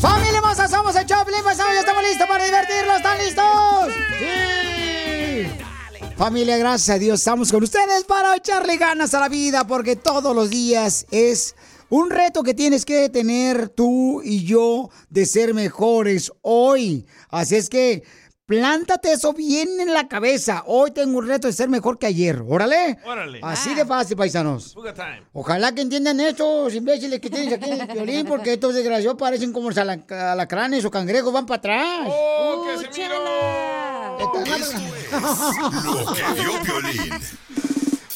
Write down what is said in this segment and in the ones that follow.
¡Familia hermosa! Somos el Choplin, paisano, ya estamos listos para divertirnos. ¿Están listos? ¡Sí! Familia, gracias a Dios estamos con ustedes para echarle ganas a la vida porque todos los días es un reto que tienes que tener tú y yo de ser mejores hoy. Así es que plántate eso bien en la cabeza. Hoy tengo un reto de ser mejor que ayer. Órale. Órale. Así de fácil, paisanos. Ojalá que entiendan estos imbéciles que tienes aquí en el violín, porque estos desgraciados parecen como alacranes o cangrejos, van para atrás. ¡Oh! Lo que Piolín.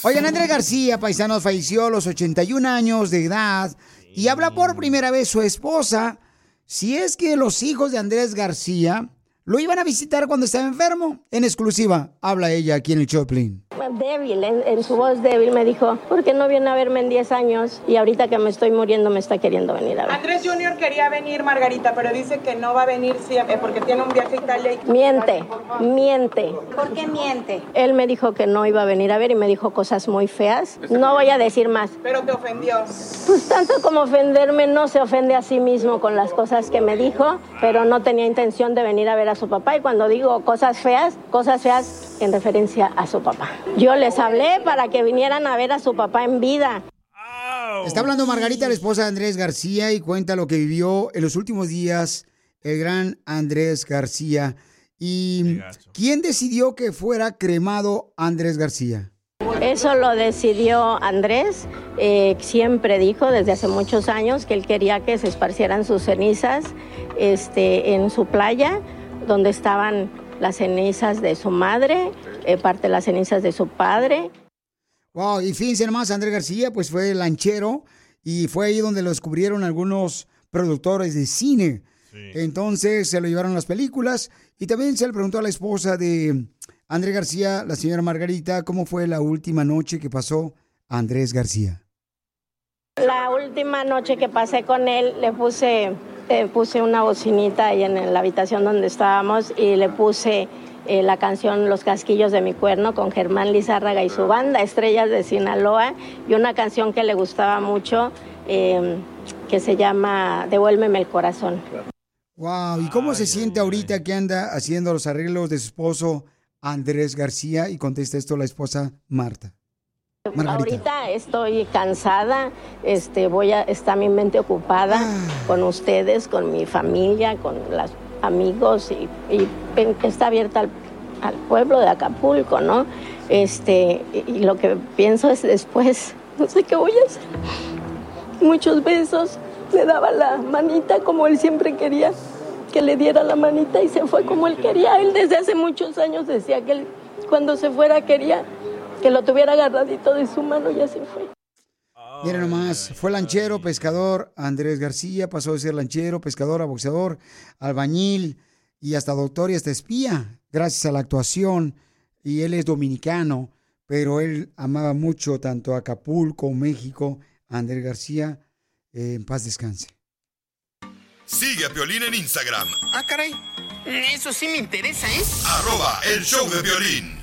Oigan, Andrés García, paisanos, falleció a los 81 años de edad y habla por primera vez su esposa. Si es que los hijos de Andrés García lo iban a visitar cuando estaba enfermo. En exclusiva, habla ella aquí en el Choplin. Débil, en, en su voz débil me dijo, ¿por qué no viene a verme en 10 años? Y ahorita que me estoy muriendo me está queriendo venir a ver. Andrés Junior quería venir, Margarita, pero dice que no va a venir siempre porque tiene un viaje a Italia. Y... Miente, miente. ¿Por qué miente? Él me dijo que no iba a venir a ver y me dijo cosas muy feas. No voy a decir más. Pero te ofendió. Pues tanto como ofenderme, no se ofende a sí mismo con las cosas que me dijo, pero no tenía intención de venir a ver a su papá. Y cuando digo cosas feas, cosas feas en referencia a su papá. Yo les hablé para que vinieran a ver a su papá en vida. Está hablando Margarita, la esposa de Andrés García, y cuenta lo que vivió en los últimos días el gran Andrés García. ¿Y quién decidió que fuera cremado Andrés García? Eso lo decidió Andrés. eh, siempre dijo desde hace muchos años que él quería que se esparcieran sus cenizas este, en su playa, donde estaban las cenizas de su madre, eh, parte de las cenizas de su padre. Wow, y fíjense nomás, Andrés García, pues fue lanchero y fue ahí donde lo descubrieron algunos productores de cine. Entonces se lo llevaron las películas y también se le preguntó a la esposa de Andrés García, la señora Margarita, cómo fue la última noche que pasó Andrés García. La última noche que pasé con él, le puse, eh, puse una bocinita ahí en la habitación donde estábamos y le puse eh, la canción Los Casquillos de mi Cuerno con Germán Lizárraga y su banda, Estrellas de Sinaloa, y una canción que le gustaba mucho eh, que se llama Devuélveme el corazón. Wow, ¿y cómo se siente ahorita que anda haciendo los arreglos de su esposo Andrés García? Y contesta esto la esposa Marta. Margarita. Ahorita estoy cansada, este, voy a, está mi mente ocupada con ustedes, con mi familia, con los amigos y, y está abierta al, al pueblo de Acapulco, ¿no? Este, y, y lo que pienso es después, no sé qué voy a hacer. Muchos besos, le daba la manita como él siempre quería que le diera la manita y se fue como él quería. Él desde hace muchos años decía que él, cuando se fuera quería que lo tuviera agarradito de su mano y así fue. Miren nomás, fue lanchero, pescador, Andrés García pasó de ser lanchero, pescador, a boxeador, albañil y hasta doctor y hasta espía, gracias a la actuación. Y él es dominicano, pero él amaba mucho tanto a Acapulco, México, Andrés García, eh, en paz descanse. Sigue a Piolín en Instagram, Ah, caray. Eso sí me interesa, ¿eh? arroba el show de violín.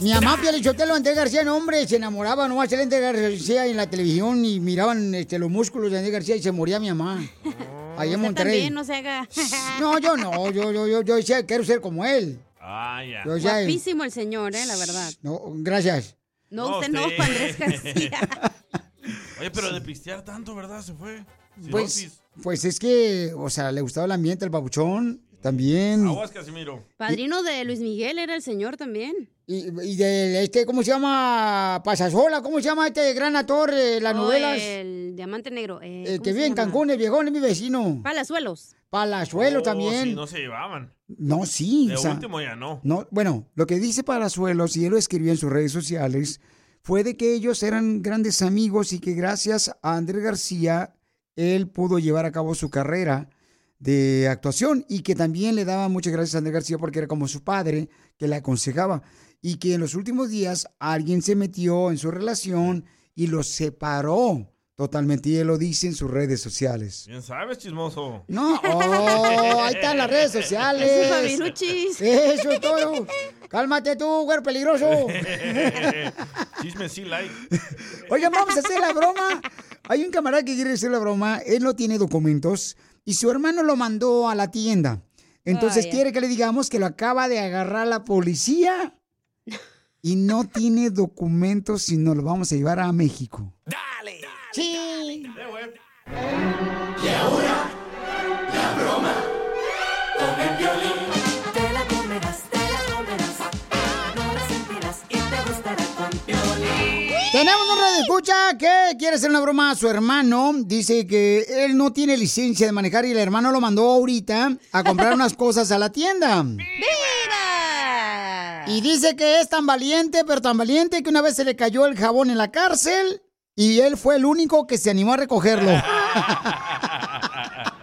Mi mamá, Pialichotelo, Andrés García, no, hombre, se enamoraba nomás de Andrés García en la televisión y miraban este, los músculos de Andrés García y se moría mi mamá. Ahí en Monterrey. también, no se haga. No, yo no, yo, yo, yo, yo decía, quiero ser como él. Ah, ya. Yo ya- Guapísimo el señor, eh, la verdad. No, gracias. No, No, usted no. Andrés García. Oye, pero de pistear tanto, ¿verdad? Se fue. Pues, pues es que, o sea, le gustaba el ambiente, el babuchón, también. Aguas, Casimiro. Padrino de Luis Miguel era el señor también. Y, y de este, ¿cómo se llama? Pasasola, ¿cómo se llama este gran actor de las Oh, novelas? El diamante negro. eh, El ¿cómo que vive en? Cancún, el viejón, es mi vecino. Palazuelos. Palazuelo Oh, también. Sí, no se llevaban. No, sí. De o sea, último ya no. no. Bueno, lo que dice Palazuelos, y él lo escribió en sus redes sociales, fue de que ellos eran grandes amigos y que gracias a Andrés García, él pudo llevar a cabo su carrera de actuación y que también le daba muchas gracias a Andrés García porque era como su padre que le aconsejaba y que en los últimos días alguien se metió en su relación y los separó totalmente y él lo dice en sus redes sociales. Bien sabes, chismoso. No, oh, ahí están las redes sociales. Eso es todo. Cálmate tú, güey peligroso. Chisme sí, like. Oigan, vamos a hacer la broma. Hay un camarada que quiere hacer la broma. Él no tiene documentos y su hermano lo mandó a la tienda. Entonces quiere que le digamos que lo acaba de agarrar la policía y no tiene documentos y nos lo vamos a llevar a México. ¡Dale! Sí. Te escucha que quiere hacer una broma a su hermano. Dice que él no tiene licencia de manejar y el hermano lo mandó ahorita a comprar unas cosas a la tienda. ¡Viva! Y dice que es tan valiente, pero tan valiente que una vez se le cayó el jabón en la cárcel y él fue el único que se animó a recogerlo.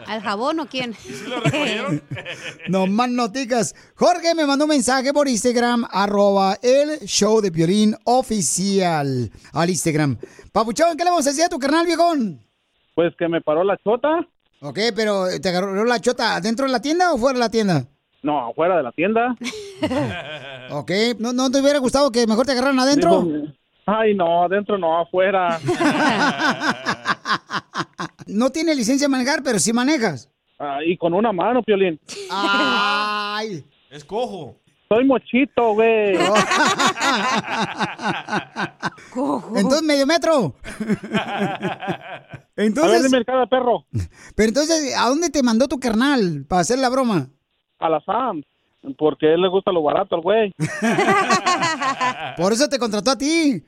¿Al jabón o quién? ¿Lo recogieron? no más noticas. Jorge me mandó un mensaje por Instagram, arroba el show de Piolín oficial al Instagram. Papuchón, ¿qué le vamos a decir a tu carnal, viejón? Pues que me paró la chota. Ok, pero ¿te agarró la chota dentro de la tienda o fuera de la tienda? No, afuera de la tienda. Ok, ¿no, no te hubiera gustado que mejor te agarraran adentro? Ay, no, adentro no, afuera. No tiene licencia de manejar, pero sí manejas. Ah, y con una mano, Piolín. Ay. Es cojo. Soy mochito, güey. Entonces, medio metro. A ver, Entonces, dime el cada perro. pero entonces, ¿a dónde te mandó tu carnal para hacer la broma? A la Sam. Porque a él le gusta lo barato al güey. Por eso te contrató a ti.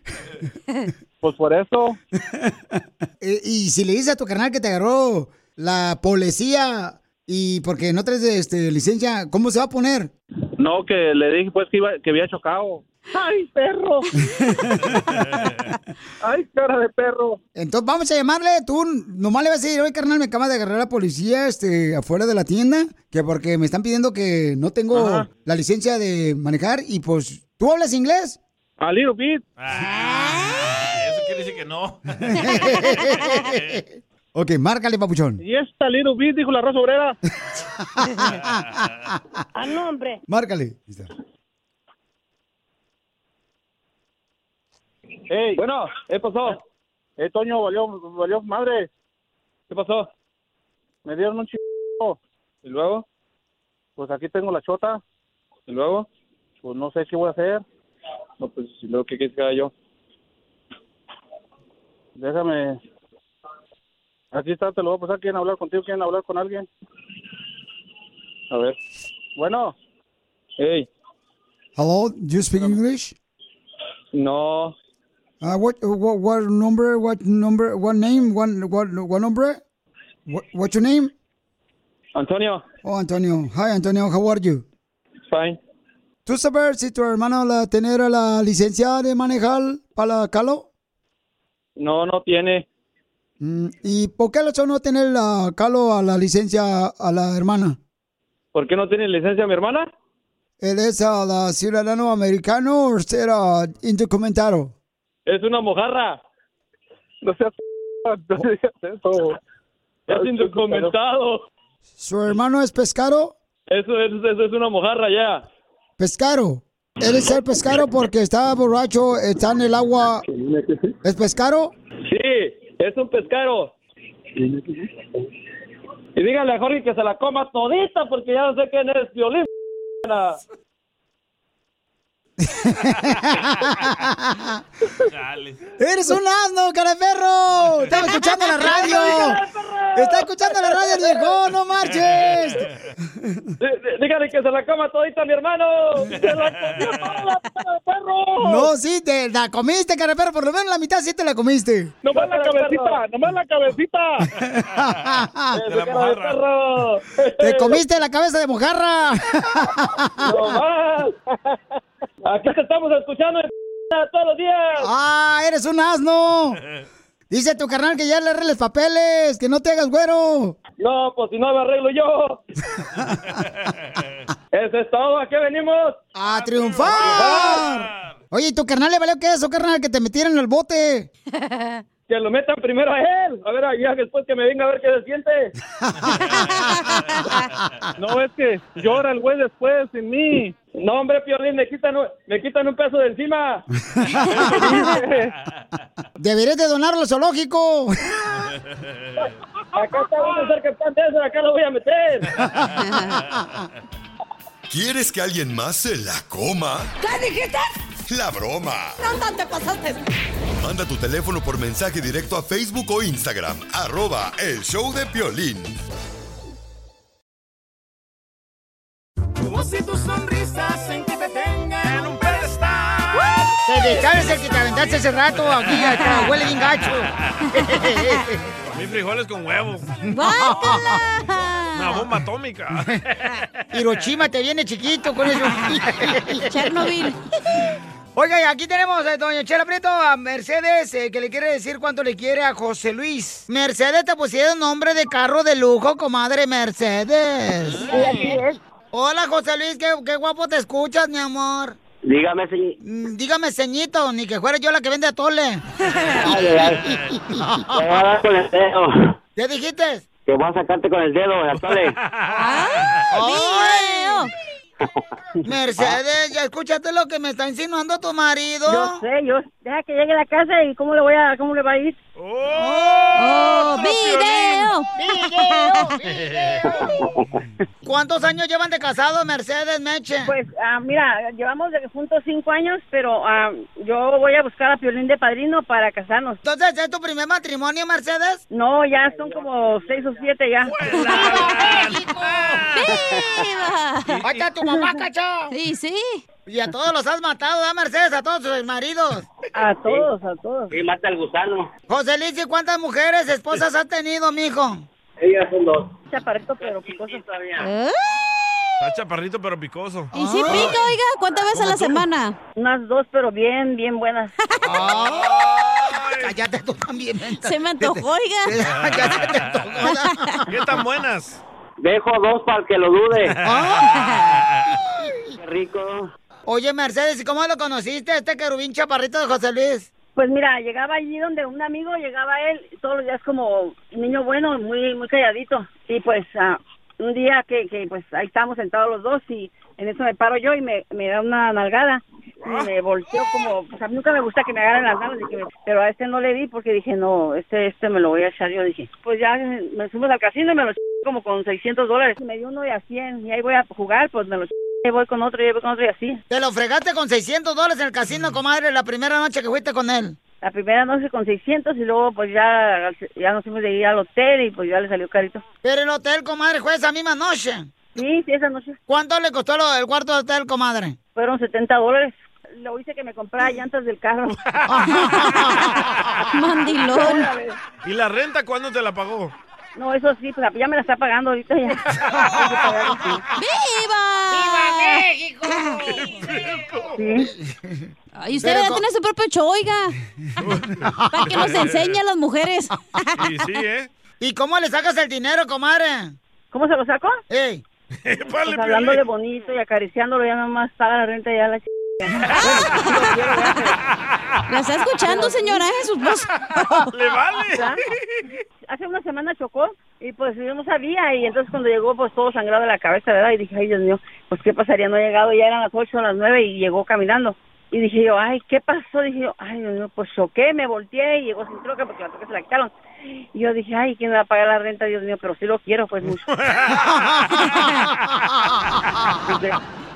Pues por eso. Eh, y si le dices a tu carnal que te agarró la policía y porque no traes este, licencia, ¿cómo se va a poner? No, que le dije pues que, iba, que había chocado. ¡Ay, perro! ¡Ay, cara de perro! Entonces vamos a llamarle, tú nomás le vas a decir, oye carnal, me acaba de agarrar la policía este, afuera de la tienda, que porque me están pidiendo que no tengo Ajá. la licencia de manejar y pues, ¿tú hablas inglés? A little bit. Ah, eso quiere decir que no. ok, márcale, papuchón. Y esta little bit, dijo la raza obrera. A nombre. Márcale. Ahí está. Hey, bueno, ¿qué pasó? Eh, Toño, valió, valió madre. ¿Qué pasó? Me dieron un chico. ¿Y luego? Pues aquí tengo la chota. ¿Y luego? Pues no sé qué voy a hacer. No, pues, ¿y luego qué quieres que haga yo? Déjame. Aquí está, te lo voy a pasar. ¿Quieren hablar contigo? ¿Quieren hablar con alguien? A ver. Bueno. Hey. Hello, do you speak English? No. Uh, what, what, what number, what number, what name, what, what, what number? What, what's your name? Antonio. Oh, Antonio. Hi, Antonio, how are you? Fine. ¿Tú sabes si tu hermano la tener la licencia de manejar para Calo? No, no tiene. Mm, ¿Y por qué hecho no tener la Calo a la licencia a la hermana? ¿Por qué no tiene licencia mi hermana? ¿Él es a la ciudadano americano o será indocumentado? Es una mojarra. No seas... No digas eso. Es indocumentado. ¿Su hermano es pescaro? Eso es, eso es una mojarra ya. Pescaro. ¿Él es el pescaro porque está borracho, está en el agua? ¿Es pescaro? Sí, es un pescaro. Y dígale a Jorge que se la coma todita porque ya no sé quién es violín. ¡Eres un asno, cara de perro! ¡Estaba escuchando la radio! ¡Está escuchando la radio viejo! ¡No marches! Dígale que se la coma todita mi hermano. Se la comió toda, cara de perro. No, sí, te la comiste, cara de perro. Por lo menos la mitad sí te la comiste. Nomás la cabecita, nomás la cabecita. De la cara de mojarra. perro. Te comiste la cabeza de mojarra. Nomás. Aquí te estamos escuchando todos los días. ¡Ah, eres un asno! Dice tu carnal que ya le arregles papeles, que no te hagas güero. No, pues si no me arreglo yo. Eso es todo. ¿A qué venimos? ¡A triunfar! Oye, ¿y tu carnal le valió que eso, carnal? Que te metieran en el bote. Que lo metan primero a él. A ver, ya después que me venga a ver qué se siente. No, es que llora el güey después sin mí. No, hombre, Piolín, me quitan, un- me quitan un peso de encima. Deberías de donarlo al zoológico. Acá está uno cerca de pan de eso, acá lo voy a meter. ¿Quieres que alguien más se la coma? ¿Qué dijiste? La broma. No, te pasaste. Manda tu teléfono por mensaje directo a Facebook o Instagram. Arroba el show de Piolín. Tu voz y tu sonrisa hacen que te tengan en un pedestal. Te el que te aventaste hace rato aquí, acá, huele bien gacho. A mí frijoles con huevo. Una bomba atómica. Hiroshima te viene chiquito con eso. Chernobyl. Oiga, y aquí tenemos a doña Chela Prieto, a Mercedes, eh, que le quiere decir cuánto le quiere a José Luis. Mercedes, te pusieron nombre de carro de lujo, comadre Mercedes. Hola, José Luis, qué, qué guapo te escuchas, mi amor. Dígame, señor. Mm, Dígame, ceñito, ni que fuera yo la que vende atole. Ay, ay, Te voy a dar con el dedo. ¿Qué dijiste? Te voy a sacarte con el dedo, Atole. ¡Ay! Mercedes, ¿ya escuchaste lo que me está insinuando tu marido? Yo sé, yo. Deja que llegue a la casa y cómo le voy a, cómo le va a ir. ¡Oh! video! ¿Cuántos años llevan de casado, Mercedes Meche? Pues, ah, mira, llevamos de juntos cinco años, pero ah, yo voy a buscar a Piolín de padrino para casarnos. Entonces, ¿es tu primer matrimonio, Mercedes? No, ya son como seis o siete ya. ¡Viva! ¡Ahí está tu mamá! Sí, sí. Y a todos los has matado, ¿verdad, Mercedes? A todos sus maridos. A todos, a todos. Sí, mata al gusano. José Luis, ¿y cuántas mujeres, esposas has tenido, mijo? Ellas son dos. Chaparrito, pero picoso. Está chaparrito pero picoso. ¿Y si pica, oiga? ¿Cuántas veces a la semana? Unas dos, pero bien, bien buenas. Cállate tú también, mensa. Se me antojó, oiga. Ya se te antojó. ¿Qué tan buenas? Dejo dos para el que lo dude. Qué rico. Oye, Mercedes, ¿y cómo lo conociste, este querubín chaparrito de José Luis? Pues mira, llegaba allí donde un amigo, llegaba él todos los días como un niño bueno, muy muy calladito. Y pues ah, un día que, que pues ahí estábamos sentados los dos y en eso me paro yo y me, me da una nalgada. Y me volteo como, pues a mí nunca me gusta que me agarren las nalgas, dije, pero a este no le di porque dije, no, este este me lo voy a echar yo. Dije, pues ya me fuimos al casino y me lo como con 600 dólares. Y me dio uno y a 100 y ahí voy a jugar, pues me lo voy con otro y ahí voy con otro y así. Te lo fregaste con 600 dólares en el casino, comadre, la primera noche que fuiste con él. La primera noche con 600 y luego pues ya, ya nos fuimos de ir al hotel y pues ya le salió carito. Pero el hotel, comadre, fue esa misma noche. Sí, sí, esa noche. ¿Cuánto le costó lo- el cuarto de hotel, comadre? Fueron 70 dólares. Lo hice que me comprara llantas del carro. Mandilón. ¿Y la renta cuándo te la pagó? No, eso sí, pues ya me la está pagando ahorita ya. ¡Viva! Sí. Ay, usted co- tiene su propio show, oiga. Para que nos enseñe a las mujeres. Sí, sí, ¿eh? ¿Y cómo le sacas el dinero, comadre? ¿Cómo se lo saco? ¡Ey! Pues hablándole bonito y acariciándolo, ya nomás paga la renta ya la ch... La está escuchando, señora, ¿eh? Su voz. ¡Le vale! ¿Ya? Hace una semana chocó y pues yo no sabía y entonces cuando llegó pues todo sangrado de la cabeza, ¿verdad? Y dije, ay Dios mío, pues qué pasaría, no he llegado, ya eran las ocho o las nueve y llegó caminando. Y dije yo, ay, ¿qué pasó? Dije yo, ay Dios mío, pues choqué, me volteé y llegó sin troca porque la troca se la quitaron. Y yo dije, ay, ¿quién me va a pagar la renta? Dios mío, pero sí lo quiero, pues mucho.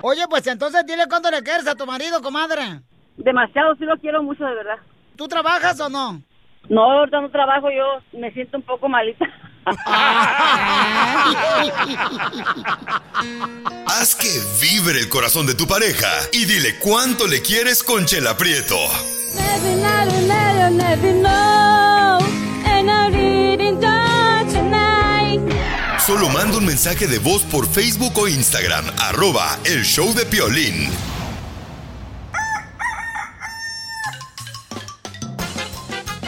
Oye, pues entonces dile cuánto le quieres a tu marido, comadre. Demasiado, sí lo quiero mucho, de verdad. ¿Tú trabajas o no? No, ahorita no trabajo, yo me siento un poco malita. Haz que vibre el corazón de tu pareja y dile cuánto le quieres con Chela Prieto. Solo manda un mensaje de voz por Facebook o Instagram, arroba el show de Piolín.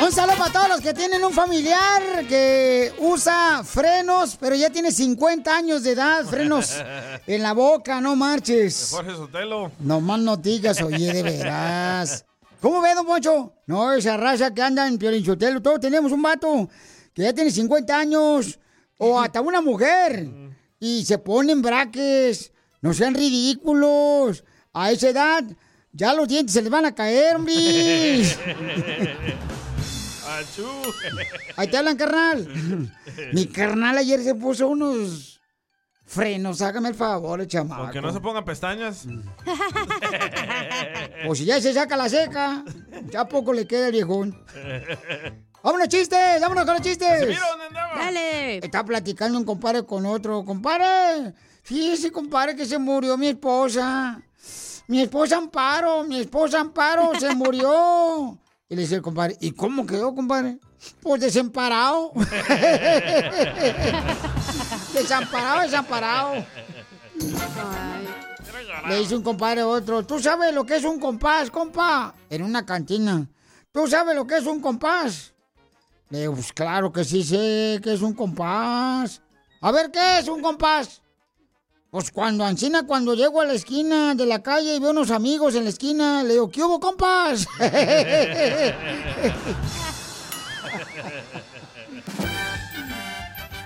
Un saludo para todos los que tienen un familiar que usa frenos, pero ya tiene 50 años de edad, frenos en la boca, no marches. Jorge Sotelo. No más no digas, oye, de veras. ¿Cómo ve, don Poncho? No, esa raza que anda en Piolinchotelo, todos tenemos un vato que ya tiene 50 años, o hasta una mujer, y se ponen braques. No sean ridículos. A esa edad, ya los dientes se les van a caer, hombre. Achú. Ahí te hablan, carnal. Mi carnal ayer se puso unos frenos, hágame el favor, chamaco. Aunque no se pongan pestañas. Pues si ya se saca la seca, ya poco le queda el viejón. ¡Vámonos, chistes! ¡Vámonos con los chistes! Dale. Está platicando un compadre con otro. Compadre, fíjese, compadre, que se murió mi esposa. Mi esposa Amparo, mi esposa Amparo se murió. Y le dice el compadre, ¿y cómo quedó, compadre? Pues desemparado. desamparado, desamparado. Le dice un compadre a otro, ¿tú sabes lo que es un compás, compa? En una cantina. ¿Tú sabes lo que es un compás? Le digo, pues claro que sí sé que es un compás. A ver, ¿qué es un compás? Pues cuando Ancina, cuando llego a la esquina de la calle y veo unos amigos en la esquina, le digo, ¿qué hubo, compas?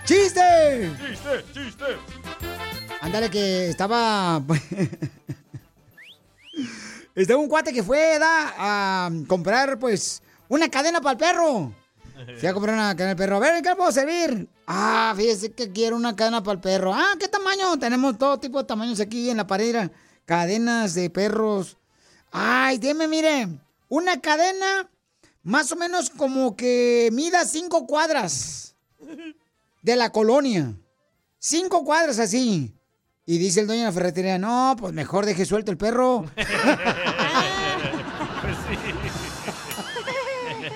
¡Chiste! ¡Chiste, chiste! Ándale, que estaba. estaba un cuate que fue ¿da? a comprar, pues, una cadena para el perro. Fui a comprar una cadena al perro. A ver, ¿en qué puedo servir? Ah, fíjese que quiero una cadena para el perro. Ah, ¿qué tamaño? Tenemos todo tipo de tamaños aquí en la pared. Cadenas de perros. Ay, dime, mire. Una cadena más o menos como que mida cinco cuadras de la colonia. Cinco cuadras así. Y dice el dueño de la ferretería, no, pues mejor deje suelto el perro.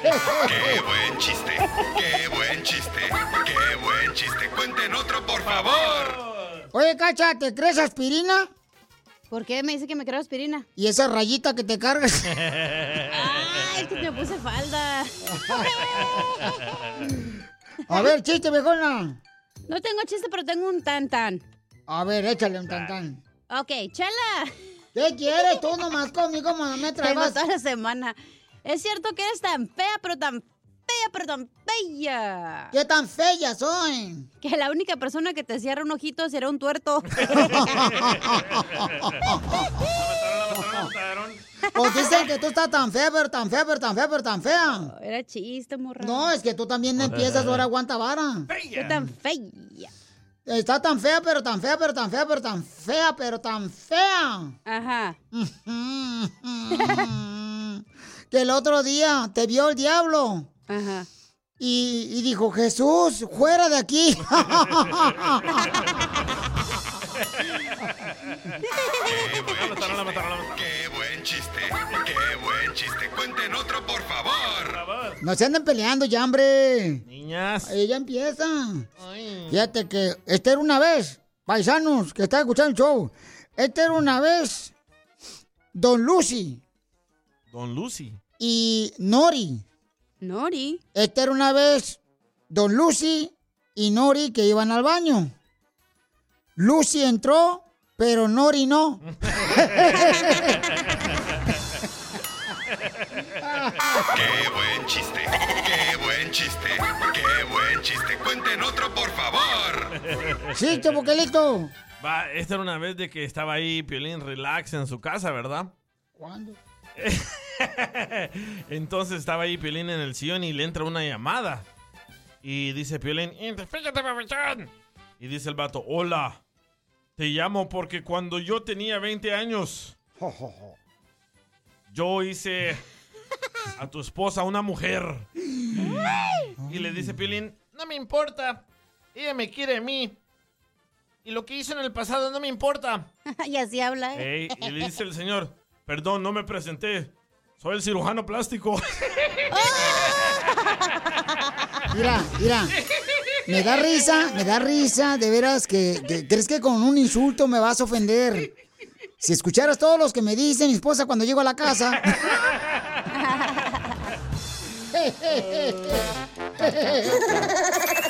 ¡Qué buen chiste! ¡Qué buen chiste! ¡Qué buen chiste! ¡Cuenten otro, por favor! Oye, Cacha, ¿te crees aspirina? ¿Por qué me dice que me creo aspirina? ¿Y esa rayita que te cargas? Ay, es que me puse falda. A ver, chiste, viejona. No tengo chiste, pero tengo un tan tan. A ver, échale un tantán. Ok, chela. ¿Qué quieres tú nomás conmigo, mamá? Me Tengo traes. toda la semana. Es cierto que eres tan fea, pero tan fea, pero tan bella. ¿Qué tan fea soy? Que la única persona que te cierra un ojito será un tuerto. Pues dicen que tú estás tan fea, pero tan fea, pero tan fea, pero tan fea. Era chiste, morra. No, es que tú también empiezas, ahora aguanta vara. ¿Qué tan fea? Está tan fea, pero tan fea, pero tan fea, pero tan fea, pero tan fea. Ajá. que el otro día te vio el diablo. Ajá. Y, y dijo, Jesús, fuera de aquí. ¡Qué buen chiste! ¡Qué buen chiste! ¡Cuenten otro, por favor! no se anden peleando ya, hombre. Niñas. Ella empieza. Fíjate que esta era una vez, paisanos que están escuchando el show. Esta era una vez Don Lucy Don Lucy. y Nori. Nori. Esta era una vez Don Lucy y Nori que iban al baño. Lucy entró, pero Nori no. ¡Qué buen chiste! ¡Qué buen chiste! ¡Qué buen chiste! ¡Cuenten otro, por favor! Sí, Boquelito. Va, esta era una vez de que estaba ahí Piolín relax en su casa, ¿verdad? ¿Cuándo? Entonces estaba ahí Piolín en el sillón y le entra una llamada. Y dice Piolín, "Identifícate, papuchón". Y dice el vato, hola. Te llamo porque cuando yo tenía 20 años, yo hice a tu esposa una mujer. Y le dice Piolín, no me importa, ella me quiere a mí. Y lo que hizo en el pasado no me importa. y así habla. ¿eh? Ey, y le dice el señor, perdón, no me presenté. Soy el cirujano plástico. Mira, mira. Me da risa, me da risa, de veras, que, que- crees que con un insulto me vas a ofender. Si escucharas todos los que me dice mi esposa cuando llego a la casa.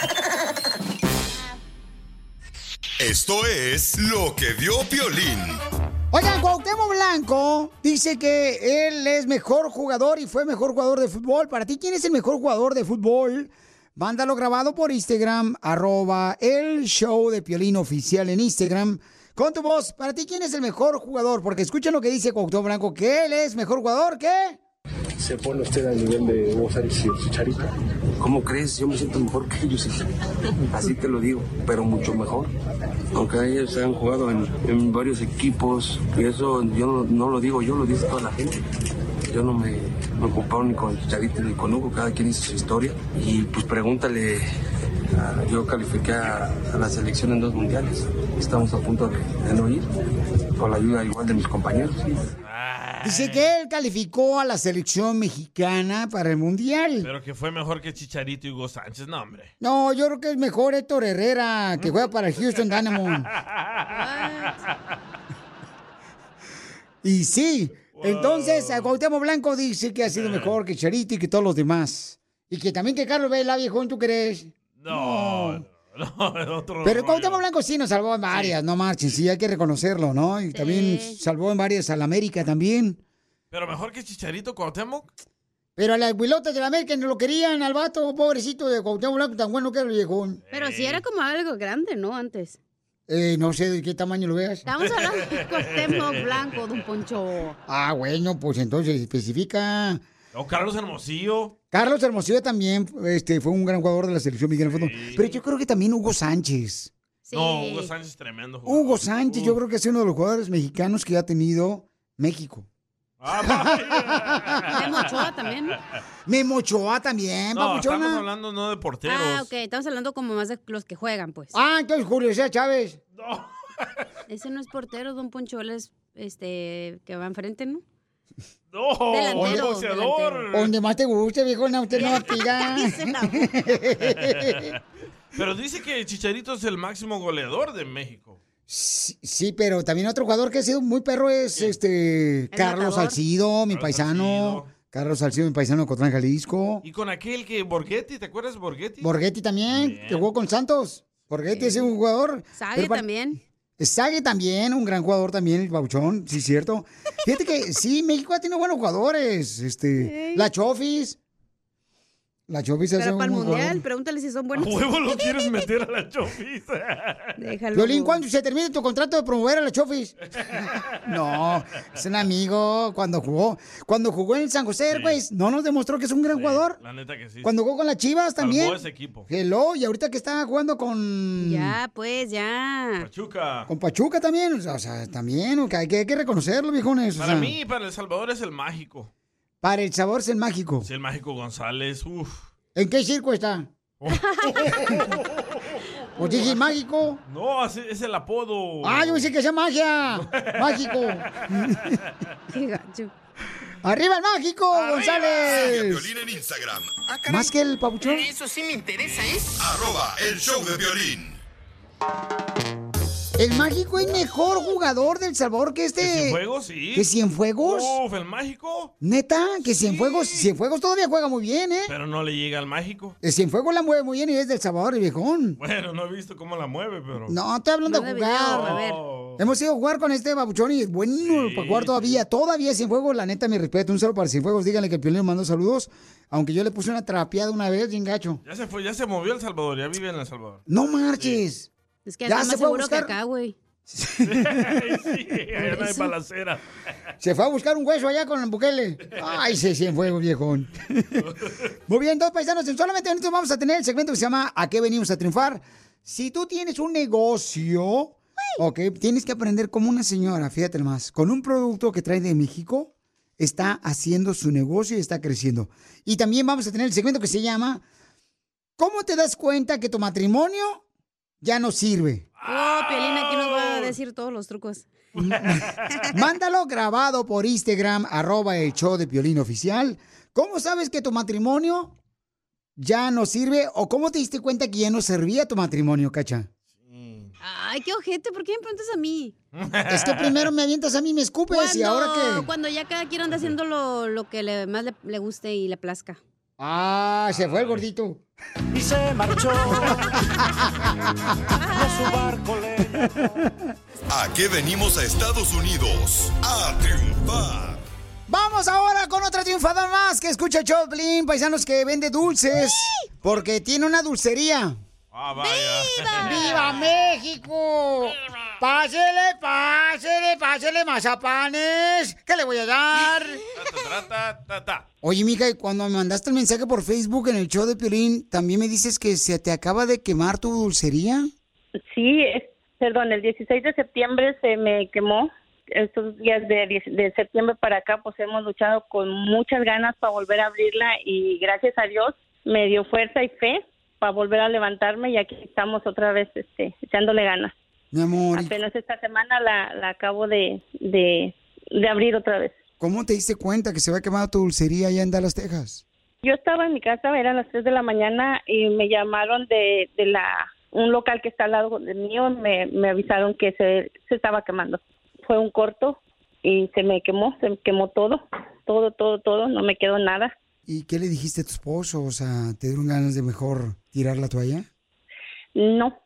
Esto es lo que vio Piolín. Oigan, Cuauhtémoc Blanco dice que él es mejor jugador y fue mejor jugador de fútbol. Para ti, ¿quién es el mejor jugador de fútbol? Mándalo grabado por Instagram, arroba el show de Piolín oficial en Instagram. Con tu voz, para ti, ¿quién es el mejor jugador? Porque escuchen lo que dice Cuauhtémoc Blanco, que él es mejor jugador, ¿qué? Se pone usted al nivel de Hugo Sánchez y el Chicharito. ¿Cómo crees? Yo me siento mejor que ellos. Así te lo digo, pero mucho mejor. Aunque ellos han jugado en, en varios equipos, y eso yo no, no lo digo yo, lo dice toda la gente. Yo no me, me comparo ni con Chicharito ni con Hugo, cada quien hizo su historia. Y pues pregúntale, yo califiqué a, a la selección en dos mundiales. Estamos a punto de, de no ir, con la ayuda igual de mis compañeros. Dice que él calificó a la selección mexicana para el Mundial. Pero que fue mejor que Chicharito y Hugo Sánchez, no, hombre. No, yo creo que es mejor Héctor Herrera, que juega para el Houston Dynamo. Y sí, entonces a Cuauhtémoc Blanco dice que ha sido mejor que Charito y que todos los demás. Y que también que Carlos Vela, viejón, ¿tú crees? No, no, es otro Pero. Cuauhtémoc Blanco sí nos salvó en varias, no marchen, sí, hay que reconocerlo, ¿no? Y también salvó en varias al América también. Pero mejor que Chicharito Cuauhtémoc. Pero a las huilotas de la América no lo querían al vato, pobrecito de Cuauhtémoc Blanco, tan bueno que era el viejón. Pero sí era como algo grande, ¿no? Antes. Eh, no sé de qué tamaño lo veas. Estamos hablando de Cuauhtémoc Blanco, don Poncho. Ah, bueno, pues entonces especifica. O Carlos Hermosillo. Carlos Hermosillo también este, fue un gran jugador de la selección mexicana de fútbol. Pero yo creo que también Hugo Sánchez. No, Hugo Sánchez es tremendo. jugador. Hugo Sánchez, yo creo que es uno de los jugadores mexicanos que ha tenido México. Memo Ochoa también. Memo Ochoa también, No, papuchona. estamos hablando no de porteros. Ah, ok. Estamos hablando como más de los que juegan, pues. Ah, entonces Julio César Chávez. Ese no es portero, don Poncho. Él es, este, que va enfrente, ¿no? No, un boxeador. Donde más te guste, viejona, usted no aspira. Pero dice que Chicharito es el máximo goleador de México. Sí, sí, pero también otro jugador que ha sido muy perro es este Carlos. Salcido, mi paisano. Carlos Salcido, mi paisano de Cotlán, Jalisco. Y con aquel que Borghetti, ¿te acuerdas de Borghetti? Borghetti también, que jugó con Santos. Borghetti es un jugador. Sague también. Sague también, un gran jugador también, el Bauchón, sí, cierto. Fíjate que sí, México ha tenido buenos jugadores. Este, la Chofis. La Chofis es Pero un para el mundial, pregúntale si son ¿A buenos. huevo lo quieres meter a la chofis? Déjalo. Violín, ¿cuándo se termine tu contrato de promover a la Chofis? No, es un amigo cuando jugó. Cuando jugó en el San José Airways, ¿no nos demostró que es un gran jugador? La neta que sí. Cuando jugó con las Chivas también. Salvó ese equipo. Hello, y ahorita que está jugando con... Ya, pues, ya. Pachuca. Con Pachuca también, o sea, también, hay, que hay que reconocerlo, viejones. o Para sea, mí para El Salvador es el mágico. Para el sabor es el mágico. Sí, el mágico González, uff. ¿En qué circo está? Pues dije mágico. No, así es el apodo. Ah, yo pensé que sea magia. Mágico. Qué gacho. ¡Arriba el mágico, Sigue a González! En Instagram. ¿Más que el papuchón? Eso sí me interesa, ¿eh? Arroba el show de violín. El mágico es mejor jugador del Salvador que este. ¿Que Cienfuegos? Sí. ¿Que Cienfuegos? Uf, el mágico. Neta, que Cienfuegos, Cienfuegos todavía juega muy bien, ¿eh? Pero no le llega al mágico. El Cienfuegos la mueve muy bien y es del Salvador, el viejón. Bueno, no he visto cómo la mueve, pero. No, estoy hablando No de jugar. mover. Hemos ido a jugar con este babuchón y es bueno para jugar todavía. Todavía Cienfuegos, la neta, mi respeto. Un saludo para Cienfuegos. Díganle que el Piolín mandó saludos. Aunque yo le puse una trapeada una vez, bien gacho. Ya se fue, ya se movió El Salvador, ya vive en El Salvador. No marches. Es que Ya se más fue a seguro que buscar. acá, güey. sí, allá no hay balacera. Se fue a buscar un hueso allá con el Bukele. Ay, se Cienfuegos, viejón. Muy bien, dos paisanos. En solamente minutos vamos a tener el segmento que se llama ¿A qué venimos a triunfar? Si tú tienes un negocio Ok, tienes que aprender como una señora, fíjate más, con un producto que trae de México, está haciendo su negocio y está creciendo. Y también vamos a tener el segmento que se llama ¿Cómo te das cuenta que tu matrimonio ya no sirve? Oh, Piolín aquí nos va a decir todos los trucos. Mándalo grabado por Instagram, arroba el show de Piolín Oficial. ¿Cómo sabes que tu matrimonio ya no sirve? ¿O cómo te diste cuenta que ya no servía tu matrimonio, cacha? Ay, qué ojete, ¿por qué me preguntas a mí? Es que primero me avientas a mí, me escupes y ahora qué. Cuando ya cada quien anda haciendo lo, lo que le, más le, le guste y le plazca. Ah, se fue el gordito. Y se marchó. a su barco le ¿A qué venimos a Estados Unidos? A triunfar. Vamos ahora con otra triunfador más que escucha Choplin, paisanos que vende dulces. Porque tiene una dulcería. Ah, vaya. ¡Viva México! Pásele, pásele, pásele mazapanes. ¿Qué le voy a dar? Ta, ta, ta, ta. Oye, mija, y cuando me mandaste el mensaje por Facebook en el show de Piolín, ¿también me dices que se te acaba de quemar tu dulcería? Sí, es- perdón, el 16 de septiembre se me quemó. Estos días de, 10 de septiembre para acá, pues hemos luchado con muchas ganas para volver a abrirla y gracias a Dios me dio fuerza y fe para volver a levantarme y aquí estamos otra vez este, echándole ganas. Mi amor, ¿y Apenas esta semana la, la acabo de, de, de abrir otra vez. ¿cómo te diste cuenta que se había quemado tu dulcería allá en Dallas, Texas? Yo estaba en mi casa, eran las 3 de la mañana y me llamaron de, de la un local que está al lado de mío, me, me avisaron que se, se estaba quemando. Fue un corto y se me quemó, se me quemó todo, todo, todo, todo, no me quedó nada. ¿Y qué le dijiste a tu esposo? O sea, ¿te dieron ganas de mejor tirar la toalla? No,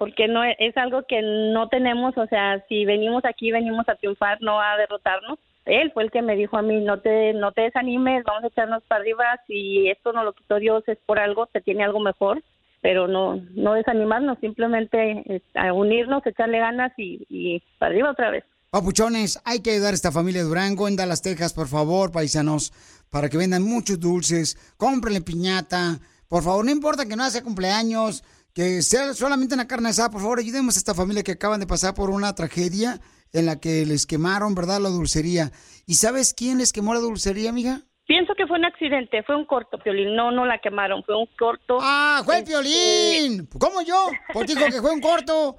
porque no es, es algo que no tenemos, o sea, si venimos aquí, venimos a triunfar, no a derrotarnos. Él fue el que me dijo a mí, no te, no te desanimes, vamos a echarnos para arriba, si esto no lo quitó Dios es por algo, te tiene algo mejor, pero no, no desanimarnos, simplemente a unirnos, echarle ganas y, y para arriba otra vez. Papuchones, hay que ayudar a esta familia de Durango en Dallas, Texas, por favor, paisanos, para que vendan muchos dulces, cómprenle piñata, por favor, no importa que no sea cumpleaños, que sea solamente una carne asada, por favor, ayudemos a esta familia que acaban de pasar por una tragedia en la que les quemaron, ¿verdad?, la dulcería. ¿Y sabes quién les quemó la dulcería, amiga? Pienso que fue un accidente, fue un corto, Piolín, no, no la quemaron, fue un corto. ¡Ah, fue el Este, Piolín! ¿Cómo yo? Pues dijo que fue un corto.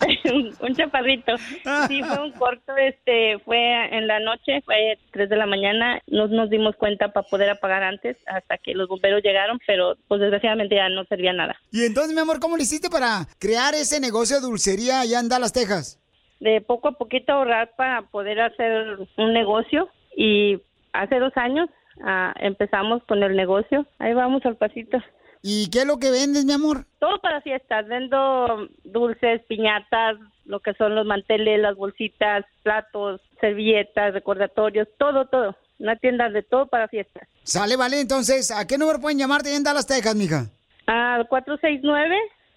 un, un chaparrito. Sí, fue un corto, este, fue en la noche, fue 3 de la mañana, no nos dimos cuenta para poder apagar antes hasta que los bomberos llegaron, pero pues desgraciadamente ya no servía nada. Y entonces, mi amor, ¿cómo le hiciste para crear ese negocio de dulcería allá en Dallas, Texas? De poco a poquito ahorrar para poder hacer un negocio y hace dos años ah, empezamos con el negocio. Ahí vamos al pasito. ¿Y qué es lo que vendes, mi amor? Todo para fiestas. Vendo dulces, piñatas, lo que son los manteles, las bolsitas, platos, servilletas, recordatorios, todo, todo. Una tienda de todo para fiestas. Sale, vale, entonces, ¿a qué número pueden llamarte en Dallas, Texas, mija? Al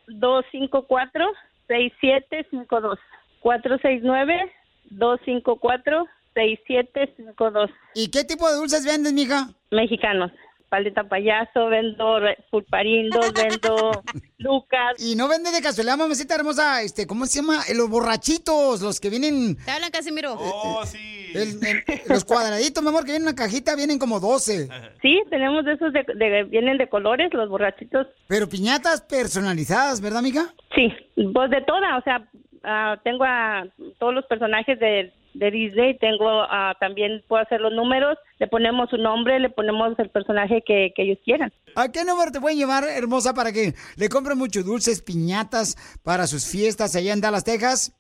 469-254-6752. 469-254-6752. ¿Y qué tipo de dulces vendes, mija? Mexicanos. Paleta payaso, vendo re- pulparindos, vendo lucas. Y no vende de casualidad, mamacita hermosa, este, ¿cómo se llama? Eh, Los borrachitos, los que vienen, Te hablan, Casimiro. Oh, sí. el- el- los cuadraditos, mi amor, que vienen en una cajita, vienen como 12. Sí, tenemos de esos de, de- vienen de colores, los borrachitos. Pero piñatas personalizadas, ¿verdad, amiga? Sí, pues de toda, o sea, ah, tengo a todos los personajes de, de Disney, tengo ah, también puedo hacer los números, le ponemos su nombre, le ponemos el personaje que, que ellos quieran. ¿A qué número te pueden llevar, hermosa, para que le compren muchos dulces, piñatas para sus fiestas allá en Dallas, Texas?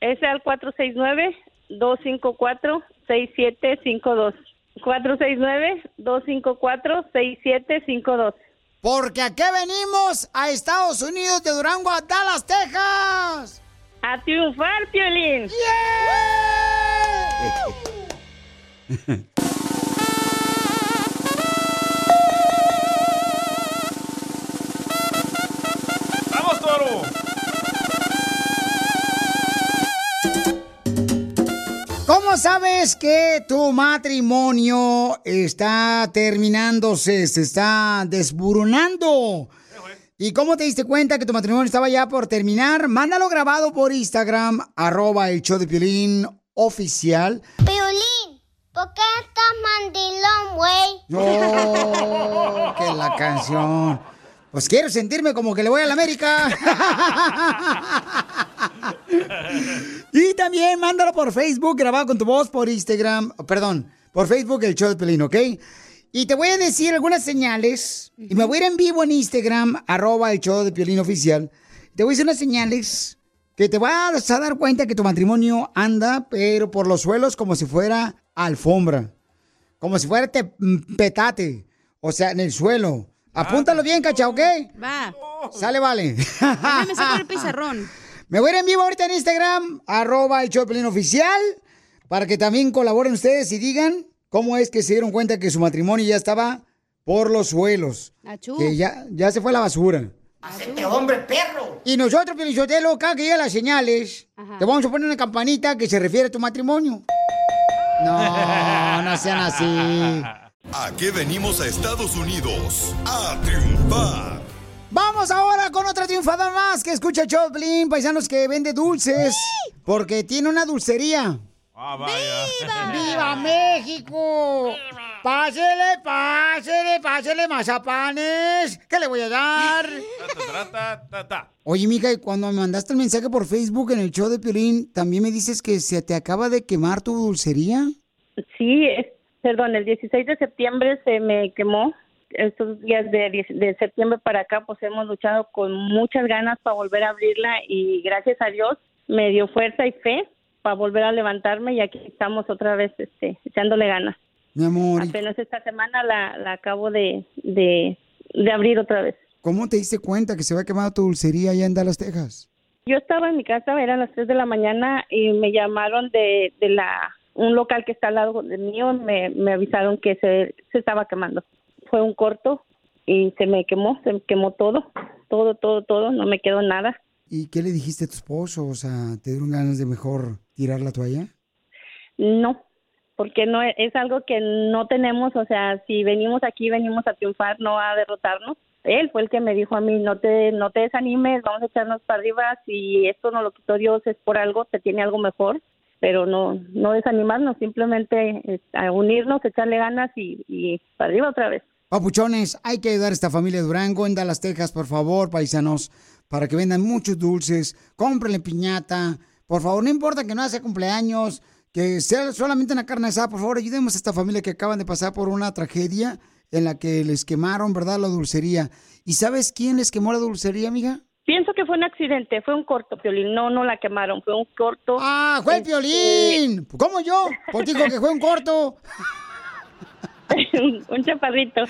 Es al 469-254-6752. 469-254-6752. Porque aquí venimos a Estados Unidos de Durango a Dallas, Texas. A triunfar, Piolín. ¡Vamos, toro! ¿Cómo sabes que tu matrimonio está terminándose, se está desburonando? ¿Y cómo te diste cuenta que tu matrimonio estaba ya por terminar? Mándalo grabado por Instagram, arroba el show de Piolín oficial. Piolín, ¿por qué estás mandilón, güey? ¡Oh! ¡Que la canción! Pues quiero sentirme como que le voy a la América. y también mándalo por Facebook, grabado con tu voz, por Instagram, perdón, por Facebook, el show de Pelín, ¿ok? Y te voy a decir algunas señales, y me voy a ir en vivo en Instagram, arroba el show de Piolín oficial. Te voy a decir unas señales que te vas a dar cuenta que tu matrimonio anda, pero por los suelos como si fuera alfombra, como si fuera te- mm, petate, o sea, en el suelo. Apúntalo bien, cacha, ¿ok? Va. Sale, vale. me saco el pizarrón. Me voy a ir en vivo ahorita en Instagram, arroba el Choplin oficial, para que también colaboren ustedes y digan cómo es que se dieron cuenta que su matrimonio ya estaba por los suelos. Achú. Que ya, ya se fue a la basura. ¡Hacete hombre perro! Y nosotros, Pelichotelo, cada que llegan las señales, te vamos a poner una campanita que se refiere a tu matrimonio. No, no sean así. ¿A qué venimos a Estados Unidos? A triunfar. Vamos ahora con otra triunfador más que escucha Choplin, paisanos que vende dulces, porque tiene una dulcería. Ah, vaya. ¡Viva México! Pásele, pásele, pásele mazapanes. ¿Qué le voy a dar? Ta, ta, ta, ta. Oye, mija, y cuando me mandaste el mensaje por Facebook en el show de Piolín, ¿también me dices que se te acaba de quemar tu dulcería? Sí, perdón, el 16 de septiembre se me quemó. Estos días de, 10 de septiembre para acá, pues hemos luchado con muchas ganas para volver a abrirla y gracias a Dios me dio fuerza y fe para volver a levantarme y aquí estamos otra vez este, echándole ganas. Mi amor, ¿y Apenas esta semana la, la acabo de, de, de abrir otra vez. ¿cómo te diste cuenta que se había quemado tu dulcería allá en Dallas, Texas? Yo estaba en mi casa, eran las 3 de la mañana y me llamaron de, de la un local que está al lado del mío, me, me avisaron que se, se estaba quemando. Fue un corto y se me quemó, se me quemó todo, todo, todo, todo, no me quedó nada. ¿Y qué le dijiste a tu esposo? O sea, ¿te dieron ganas de mejor tirar la toalla? No, porque no es, es algo que no tenemos, o sea, si venimos aquí, venimos a triunfar, no a derrotarnos. Él fue el que me dijo a mí, no te, no te desanimes, vamos a echarnos para arriba, si esto no lo quitó Dios es por algo, te tiene algo mejor, pero no, no desanimarnos, simplemente eh, a unirnos, echarle ganas y, y para arriba otra vez. Papuchones, hay que ayudar a esta familia de Durango en Dallas, Texas, por favor, paisanos, para que vendan muchos dulces, cómprenle piñata, por favor, no importa que no sea cumpleaños, que sea solamente una carne asada, por favor, ayudemos a esta familia que acaban de pasar por una tragedia en la que les quemaron, ¿verdad?, la dulcería. ¿Y sabes quién les quemó la dulcería, amiga? Pienso que fue un accidente, fue un corto, Piolín, no, no la quemaron, fue un corto. ¡Ah, fue el Piolín! ¿Cómo yo? Pues dijo que fue un corto. un, un chaparrito.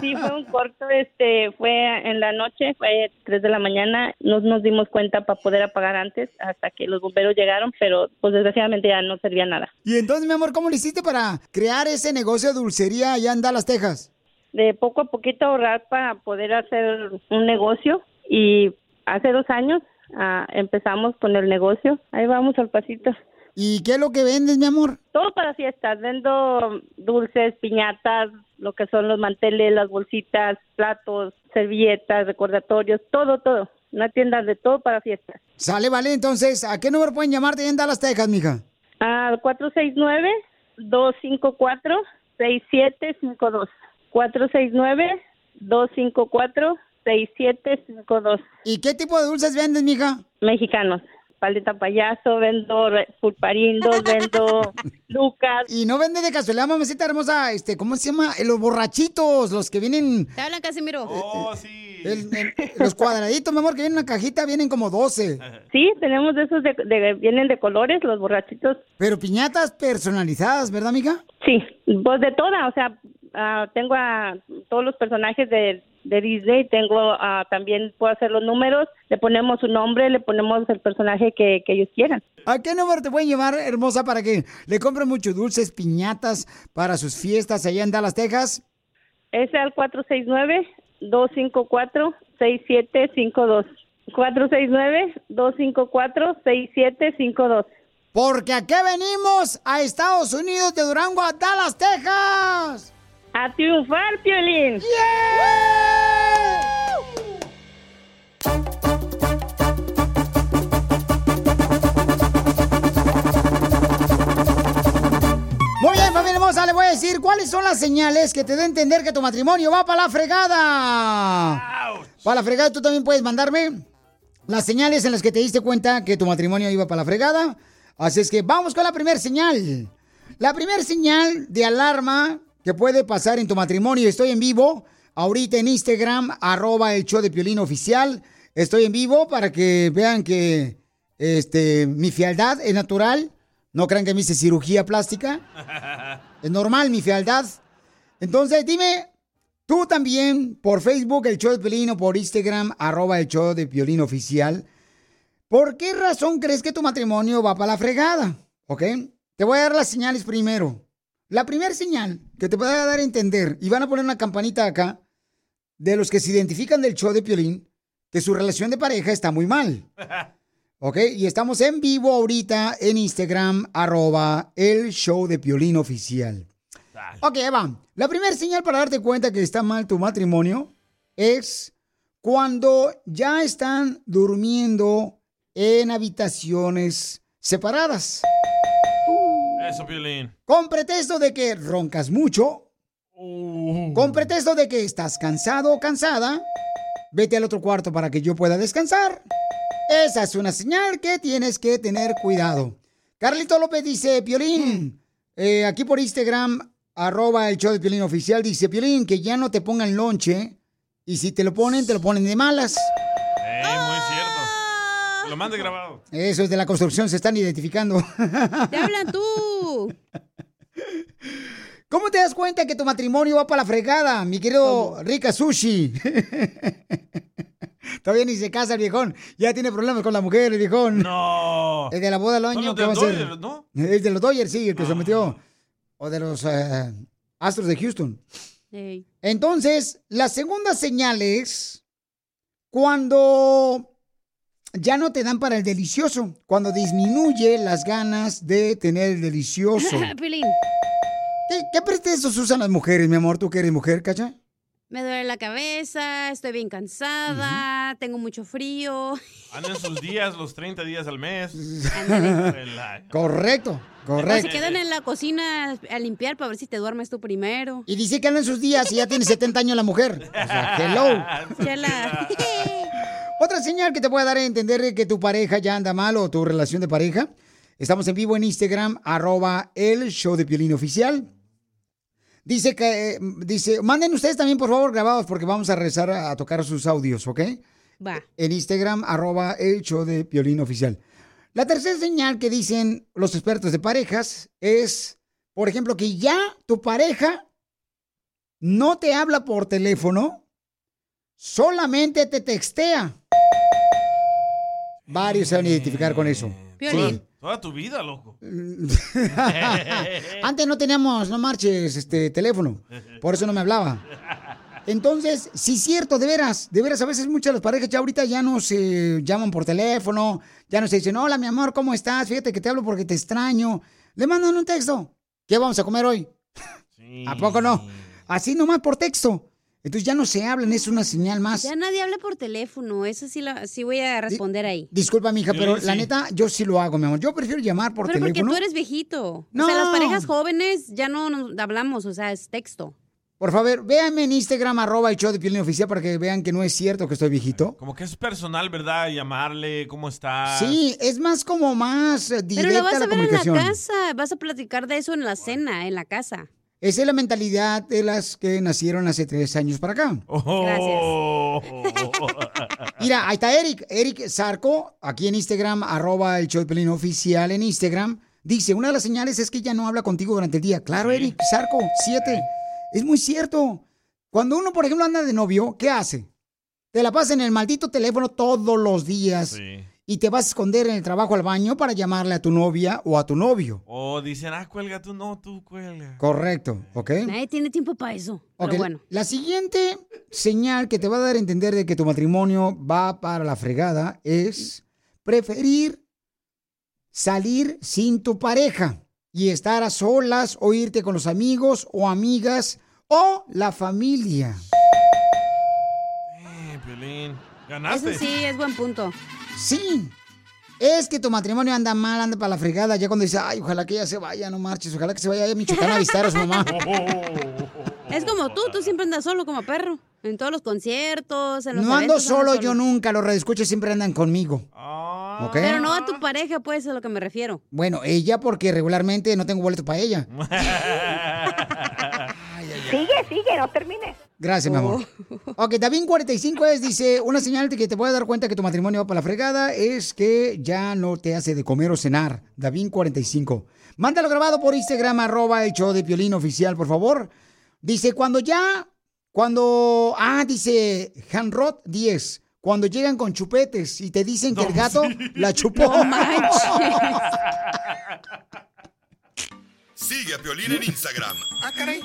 Sí, fue un corto, este, fue en la noche, fue 3 de la mañana, no nos dimos cuenta para poder apagar antes hasta que los bomberos llegaron, pero pues desgraciadamente ya no servía nada. Y entonces, mi amor, ¿cómo le hiciste para crear ese negocio de dulcería allá en Dallas, Texas? De poco a poquito ahorrar para poder hacer un negocio y hace dos años ah, empezamos con el negocio, ahí vamos al pasito. ¿Y qué es lo que vendes, mi amor? Todo para fiestas. Vendo dulces, piñatas, lo que son los manteles, las bolsitas, platos, servilletas, recordatorios, todo, todo. Una tienda de todo para fiestas. Sale, vale, entonces, ¿a qué número pueden llamarte en Dallas, Texas, mija? Al 469-254-6752. 469-254-6752. ¿Y qué tipo de dulces vendes, mija? Mexicanos. Paleta payaso, vendo pulparindos, vendo lucas. Y no vende de casualidad, mamacita hermosa, este, ¿cómo se llama? Eh, Los borrachitos, los que vienen... Te hablan, Casimiro. Oh, sí. el- el- los cuadraditos, mi amor, que vienen en una cajita, vienen como 12. Sí, tenemos de esos de, de- vienen de colores, los borrachitos. Pero piñatas personalizadas, ¿verdad, mija? Sí, pues de toda, o sea, ah, tengo a todos los personajes de, de Disney, tengo ah, también puedo hacer los números, le ponemos su nombre, le ponemos el personaje que, que ellos quieran. ¿A qué número te pueden llevar, hermosa, para que le compren muchos dulces, piñatas para sus fiestas allá en Dallas, Texas? Es al 469-254-6752. 469-254-6752. Porque aquí venimos a Estados Unidos de Durango a Dallas, Texas. ¡A triunfar, Piolín! Yeah. Muy bien, familia hermosa, le voy a decir cuáles son las señales que te den entender que tu matrimonio va para la fregada. Para la fregada tú también puedes mandarme las señales en las que te diste cuenta que tu matrimonio iba para la fregada. Así es que vamos con la primera señal. La primera señal de alarma que puede pasar en tu matrimonio. Estoy en vivo ahorita en Instagram, arroba el show de Piolín oficial. Estoy en vivo para que vean que este, mi fealdad es natural. No crean que me hice cirugía plástica. Es normal mi fealdad. Entonces, dime, tú también, por Facebook, el show de Piolín, o por Instagram, arroba el show de Piolín oficial. ¿Por qué razón crees que tu matrimonio va para la fregada? ¿Ok? Te voy a dar las señales primero. La primera señal que te puede dar a entender, y van a poner una campanita acá, de los que se identifican del show de Piolín, que su relación de pareja está muy mal. ¿Ok? Y estamos en vivo ahorita en Instagram, arroba el show de Piolín oficial. Ok, va. La primera señal para darte cuenta que está mal tu matrimonio es cuando ya están durmiendo en habitaciones separadas. Eso, Piolín. Con pretexto de que roncas mucho. Con pretexto de que estás cansado o cansada. Vete al otro cuarto para que yo pueda descansar. Esa es una señal que tienes que tener cuidado. Carlito López dice, Piolín, eh, aquí por Instagram, arroba el show de Piolín oficial, dice, Piolín, que ya no te pongan lonche. Y si te lo ponen, te lo ponen de malas. Lo mande grabado. Eso es de la construcción, se están identificando. ¡Te hablan tú! ¿Cómo te das cuenta que tu matrimonio va para la fregada, mi querido Rica Sushi? Todavía ni se casa el viejón. Ya tiene problemas con la mujer, el viejón. No. El de la boda del año, los ¿qué de va a? Dodgers, ¿no? Es de los Dodgers, sí, el que se metió. O de los eh, Astros de Houston. Ey. Entonces, la segunda señal es cuando ya no te dan para el delicioso, cuando disminuye las ganas de tener el delicioso. ¿Qué, qué pretextos usan las mujeres, mi amor? ¿Tú que eres mujer, cacha? me duele la cabeza, estoy bien cansada, tengo mucho frío. Andan sus días, los 30 días al mes. Correcto, correcto. se quedan en la cocina a limpiar para ver si te duermes tú primero. Y dice que anda en sus días y ya tiene 70 años la mujer. O sea, hello. Chela. Otra señal que te puede dar a entender que tu pareja ya anda mal o tu relación de pareja. Estamos en vivo en Instagram, arroba el show de Piolín oficial. Dice que, eh, dice, manden ustedes también por favor grabados porque vamos a rezar a, a tocar sus audios, ¿ok? Va. En Instagram, arroba el show de Piolín oficial. La tercera señal que dicen los expertos de parejas es, por ejemplo, que ya tu pareja no te habla por teléfono, solamente te textea. Varios se van a identificar con eso. Piolín. Toda tu vida, loco. Antes no teníamos, no marches, este teléfono. Por eso no me hablaba. Entonces, sí es cierto, de veras, de veras, a veces muchas de las parejas ya ahorita ya no se llaman por teléfono, ya no se dicen, hola mi amor, ¿cómo estás? Fíjate que te hablo porque te extraño. Le mandan un texto. ¿Qué vamos a comer hoy? ¿A poco no? Así nomás por texto. Entonces ya no se hablan, es una señal más. Ya nadie habla por teléfono, eso sí, la- sí voy a responder ahí. Disculpa, mija, pero sí. la neta, yo sí lo hago, mi amor. Yo prefiero llamar por Pero porque teléfono. tú eres viejito. No. O sea, las parejas jóvenes ya no nos hablamos, o sea, es texto. Por favor, véanme en Instagram, arroba el show de Piolín Oficial, para que vean que no es cierto que estoy viejito. Como que es personal, ¿verdad? Llamarle, ¿cómo está? Sí, es más como más eh, Pero lo directa vas a la ver en la casa, vas a platicar de eso en la cena, en la casa. Esa es la mentalidad de las que nacieron hace tres años para acá. Oh. Mira, ahí está Eric. Eric Zarco, aquí en Instagram, arroba el Piolín Oficial en Instagram. Dice, una de las señales es que ya no habla contigo durante el día. Claro, Eric, Zarco, siete. Es muy cierto. Cuando uno, por ejemplo, anda de novio, ¿qué hace? Te la pasa en el maldito teléfono todos los días. Y te vas a esconder en el trabajo al baño para llamarle a tu novia o a tu novio. O dicen, ah, cuelga tú, no, tú cuelga. Correcto, ¿ok? Nadie tiene tiempo para eso. Ok, Pero bueno. La siguiente señal que te va a dar a entender de que tu matrimonio va para la fregada es preferir salir sin tu pareja y estar a solas o irte con los amigos o amigas o la familia. Eh, Piolín. Ganaste. Eso sí, es buen punto. Sí. es que tu matrimonio anda mal, anda para la fregada. Ya cuando dice, ay, ojalá que ella se vaya, no marches, ojalá que se vaya a Michoacán a visitar a su mamá. Es como tú, tú siempre andas solo como perro. En todos los conciertos, en los No ando solo yo nunca, los radioescuchas siempre andan conmigo. ¿Ok? Pero no a tu pareja, pues, es a lo que me refiero. Bueno, ella porque regularmente no tengo boleto para ella. No. Gracias, mi amor. Ok, David 45 es, dice, una señal de que te puedes dar cuenta que tu matrimonio va para la fregada es que ya no te hace de comer o cenar. David 45. Mándalo grabado por Instagram, arroba el show de Piolín oficial, por favor. Dice, cuando ya, cuando, ah, dice Hanrod 10, cuando llegan con chupetes y te dicen que el gato la chupó. No manches. Sigue a Piolín en Instagram. Ah, caray.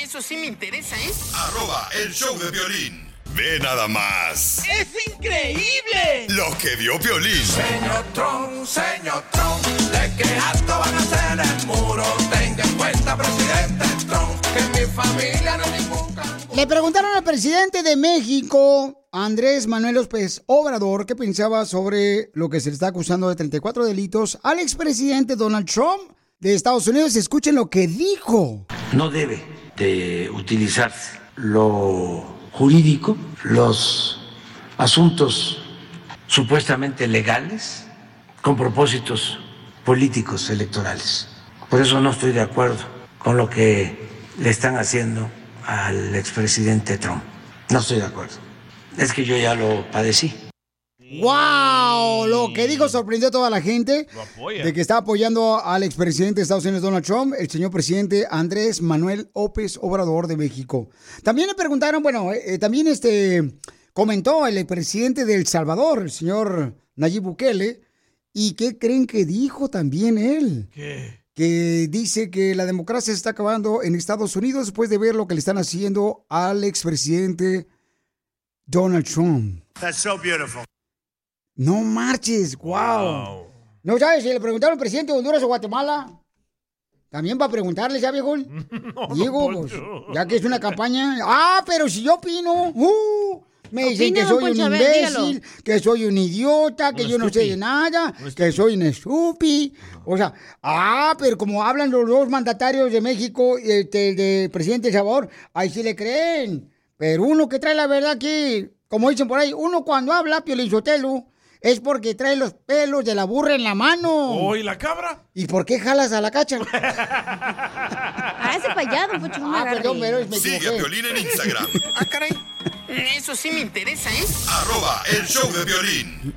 Eso sí me interesa, ¿eh? Arroba el show de violín. Ve nada más. ¡Es increíble! Lo que vio Piolín. Señor Trump, señor Trump, de que alto van a hacer el muro. Tenga en cuenta, presidente Trump, que mi familia no es ningún Le preguntaron al presidente de México, Andrés Manuel López Obrador, qué pensaba sobre lo que se le está acusando de 34 delitos al expresidente Donald Trump de Estados Unidos. Escuchen lo que dijo. no debe de utilizarse lo jurídico, los asuntos supuestamente legales con propósitos políticos electorales. Por eso no estoy de acuerdo con lo que le están haciendo al expresidente Trump. No estoy de acuerdo. Es que yo ya lo padecí. ¡Wow! Lo que dijo sorprendió a toda la gente apoya. de que está apoyando al expresidente de Estados Unidos, Donald Trump, el señor presidente Andrés Manuel López Obrador de México. También le preguntaron, bueno, eh, eh, también este comentó el presidente de El Salvador, el señor Nayib Bukele, ¿y qué creen que dijo también él? ¿Qué? que dice que la democracia se está acabando en Estados Unidos después de ver lo que le están haciendo al expresidente Donald Trump. That's so beautiful. No marches, wow. No sabes si le preguntaron al presidente de Honduras o Guatemala. También va a preguntarle, ¿ya viejo? Diego, pues, ya que es una campaña. Ah, pero si yo opino. uh, me dicen que soy un imbécil, que soy un idiota, que Un yo no sé de nada, que soy un estúpido. O sea, ah, pero como hablan los dos mandatarios de México y este, el de presidente de Sabor, ahí sí le creen. Pero uno que trae la verdad aquí, como dicen por ahí, uno cuando habla, Piolizotelo, es porque trae los pelos de la burra en la mano. ¿Oh, y la cabra? ¿Y por qué jalas a la cacha? Ah, ese no me Ah, perdón, pero me Sigue a. Piolín en Instagram. Ah, caray. Eso sí me interesa, ¿eh? Arroba el show de violín.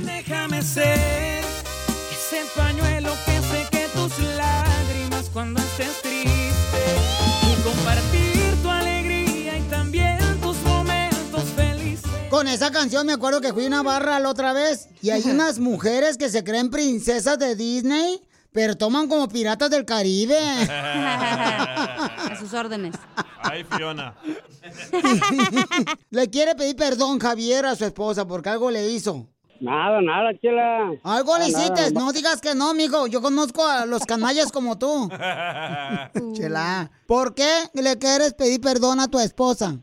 Déjame ser ese pañuelo que seque tus lágrimas cuando estés Con esa canción me acuerdo que fui a una barra la otra vez y hay unas mujeres que se creen princesas de Disney, pero toman como piratas del Caribe. A sus órdenes. Ay, Fiona. Le quiere pedir perdón Javier a su esposa porque algo le hizo. Nada, nada, chela. Algo le hiciste, no digas que no, mijo. Yo conozco a los canallas como tú. Chela, ¿por qué le quieres pedir perdón a tu esposa?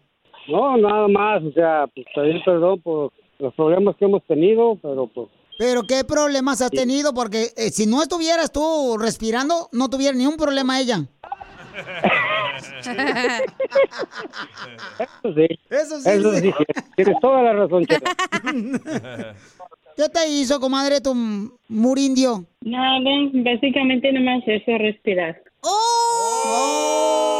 No, nada más, o sea, pues pedir perdón por los problemas que hemos tenido, pero pues Pero qué problemas has tenido, porque eh, si no estuvieras tú respirando, no tuviera ni un problema ella. eso sí. Eso sí, Eso sí. tienes toda la razón, chela. ¿Qué te hizo, comadre, tu murindio? Nada, básicamente nomás eso, respirar. ¡Oh!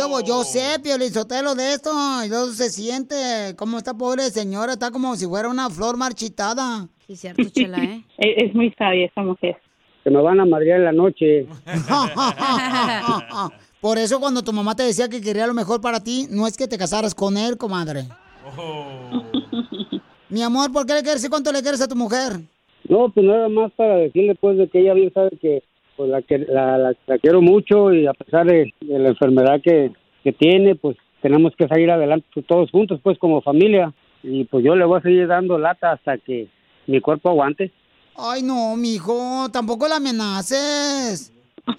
¿Qué hubo? Yo sé, Piolizotelo, de esto. Y luego se siente como esta pobre señora está como si fuera una flor marchitada. Sí, cierto, Chela, ¿eh? Es, es muy sabia esa mujer. Que me van a madrear en la noche. Por eso cuando tu mamá te decía que quería lo mejor para ti, no es que te casaras con él, comadre. Mi amor, ¿por qué le quieres y cuánto le quieres a tu mujer? No, pues nada más para decirle pues de que ella bien sabe que pues la que la, la- la quiero mucho y a pesar de, de la enfermedad que, que tiene, pues tenemos que salir adelante todos juntos pues como familia y pues yo le voy a seguir dando lata hasta que mi cuerpo aguante. Ay, no, mijo, tampoco la amenaces.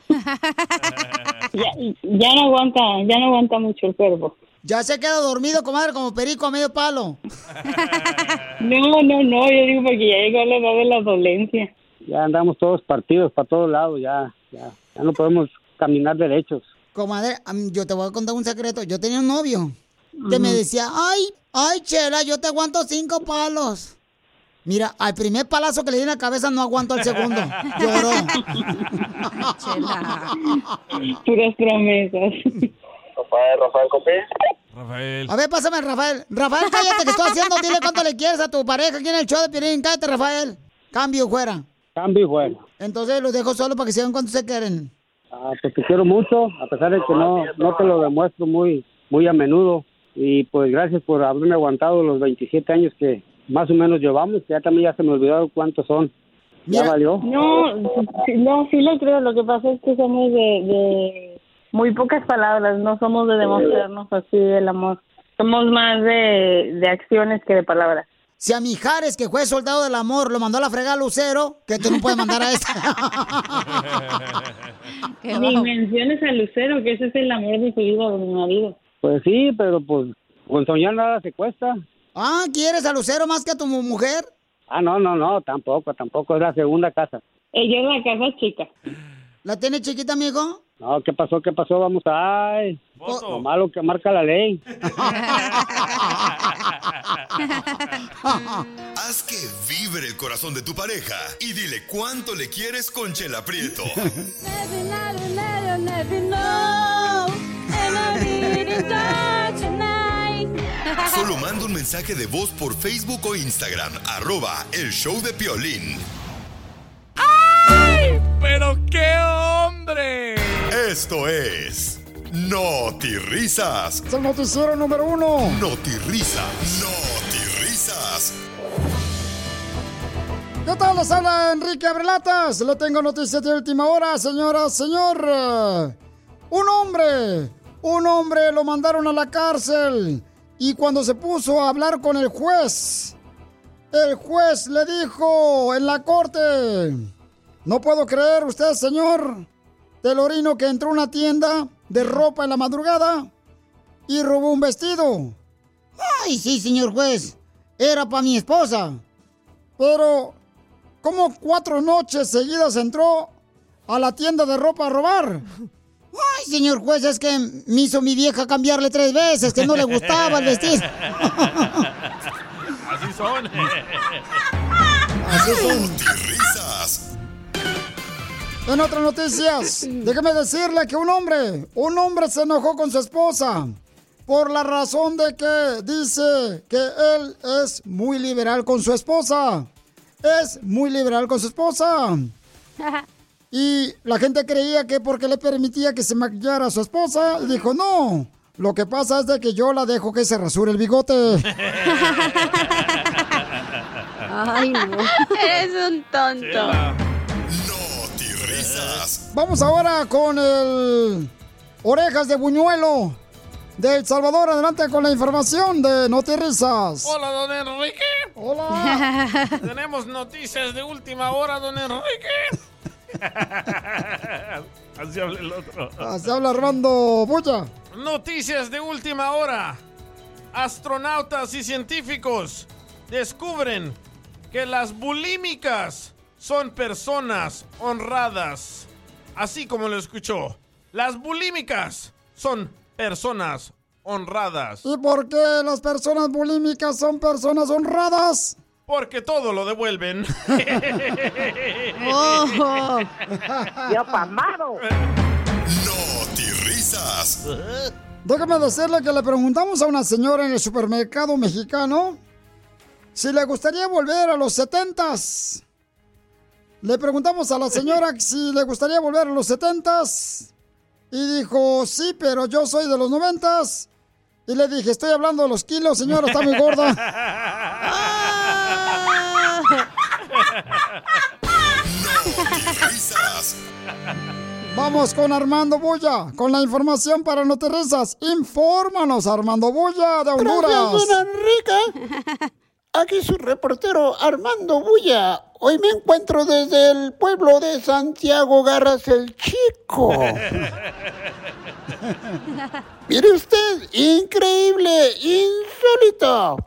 Ya, ya no aguanta, ya no aguanta mucho el cuerpo. Ya se queda dormido, comadre, como perico a medio palo. No, no, no, yo digo porque ya llegó la edad de la dolencia. Ya andamos todos partidos para todos lados, ya, ya, ya no podemos caminar derechos. Comadre, yo te voy a contar un secreto. Yo tenía un novio que me decía, ay, ay, Chela, yo te aguanto cinco palos. Mira, al primer palazo que le di en la cabeza no aguanto al segundo. Lloró. Puras promesas. Rafael, Rafael Copé. Rafael. A ver, pásame, a Rafael. Rafael, cállate que estoy haciendo. Dile cuánto le quieres a tu pareja aquí en el show de Piolín. Cállate, Rafael. Cambio fuera. Cambio y fuera. Entonces los dejo solo para que sigan cuánto se quieren. Ah, pues te quiero mucho, a pesar de que no, no te lo demuestro muy, muy a menudo. Y pues gracias por haberme aguantado los 27 años que más o menos llevamos. Ya también ya se me olvidó cuántos son. Ya valió. No, sí- no, sí le creo. Lo que pasa es que somos de, de muy pocas palabras. No somos de demostrarnos así el amor. Somos más de, de acciones que de palabras. Si a Mijares, que fue soldado del amor, lo mandó a la fregada a Lucero, que tú no puedes mandar a esta. Ni menciones a Lucero, que ese es el amor de su vida, de mi marido. Pues sí, pero pues con soñar nada se cuesta. ah, ¿quieres a Lucero más que a tu mu- mujer? Ah, no, no, no, tampoco, tampoco. Es la segunda casa. Ella es la casa chica. ¿La tiene chiquita, amigo? No, ¿qué pasó? ¿Qué pasó? Vamos a... Ay, lo malo que marca la ley. Haz que vibre el corazón de tu pareja y dile cuánto le quieres con Chela Prieto. Solo manda un mensaje de voz por Facebook o Instagram, arroba el show de Piolín. ¡Pero qué hombre! Esto es... Noti Risas. Es el noticiero número uno. Noti Risas. Noti Risas. ¿Qué tal? Les habla Enrique Abrelatas. Le tengo noticias de última hora, señora, señor. Un hombre, un hombre lo mandaron a la cárcel. Y cuando se puso a hablar con el juez, el juez le dijo en la corte, no puedo creer usted, señor Telorino, que entró a una tienda de ropa en la madrugada y robó un vestido. Ay, sí, señor juez, era para mi esposa. Pero, ¿cómo cuatro noches seguidas entró a la tienda de ropa a robar? Ay, señor juez, es que me hizo mi vieja cambiarle tres veces, que no le gustaba el vestido. Así son. Así son. En otras noticias, déjeme decirle que un hombre, un hombre se enojó con su esposa por la razón de que dice que él es muy liberal con su esposa. Es muy liberal con su esposa. Y la gente creía que porque le permitía que se maquillara a su esposa, y dijo, no, lo que pasa es de que yo la dejo que se rasure el bigote. Ay, no. Eres un tonto. Vamos ahora con el Orejas de Buñuelo de El Salvador. Adelante con la información de Notirrisas. Hola, don Enrique. Hola. Tenemos noticias de última hora, don Enrique. Así habla el otro. Así habla Armando Bulla. Noticias de última hora. Astronautas y científicos descubren que las bulímicas son personas honradas. Así como lo escuchó. Las bulímicas son personas honradas. ¿Y por qué las personas bulímicas son personas honradas? Porque todo lo devuelven. Oh. Yo pamado. Noti Risas. Déjame decirle que le preguntamos a una señora en el supermercado mexicano si le gustaría volver a los setentas. Le preguntamos a la señora si le gustaría volver a los setentas. Y dijo, sí, pero yo soy de los noventas. Y le dije, estoy hablando de los kilos, señora, está muy gorda. Vamos con Armando Bulla, con la información para No Te Risas. Infórmanos, Armando Bulla de Honduras. Gracias, don Enrique. Aquí su reportero Armando Bulla. Hoy me encuentro desde el pueblo de Santiago Garras el Chico. Mire usted, increíble, insólito.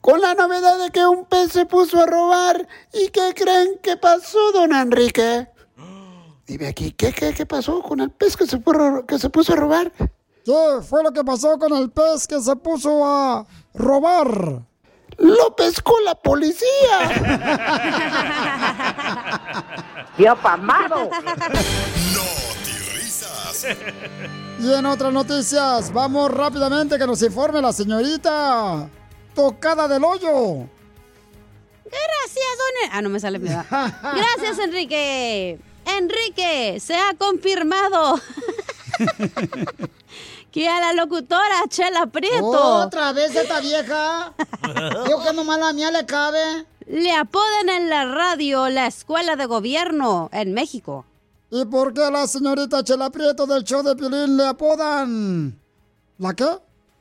Con la novedad de que un pez se puso a robar. ¿Y qué creen que pasó, don Enrique? Dime aquí, ¿qué, qué, qué pasó con el pez que se, pu- que se puso a robar? ¿Qué fue lo que pasó con el pez que se puso a robar? Lo pescó la policía. ¡Tío Pamado! risas. Y en otras noticias, vamos rápidamente que nos informe la señorita tocada del hoyo. Gracias, don... Ah, no me sale, da. Gracias, Enrique. Enrique, se ha confirmado que a la locutora Chela Prieto... ¿Otra vez esta vieja? Digo que nomás la mía le cabe. Le apodan en la radio la escuela de gobierno en México. ¿Y por qué a la señorita Chela Prieto del show de Piolín le apodan? ¿La qué?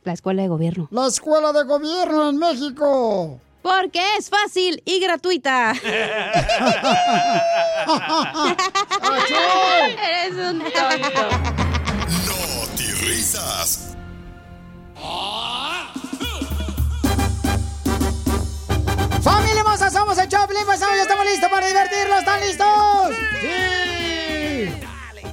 La escuela de gobierno. La escuela de gobierno en México. Porque es fácil y gratuita. Eres un tonto. Risas. ¡Familia hermosa! Somos el Choplin, ya estamos listos para divertirnos. ¿Están listos? ¡Sí!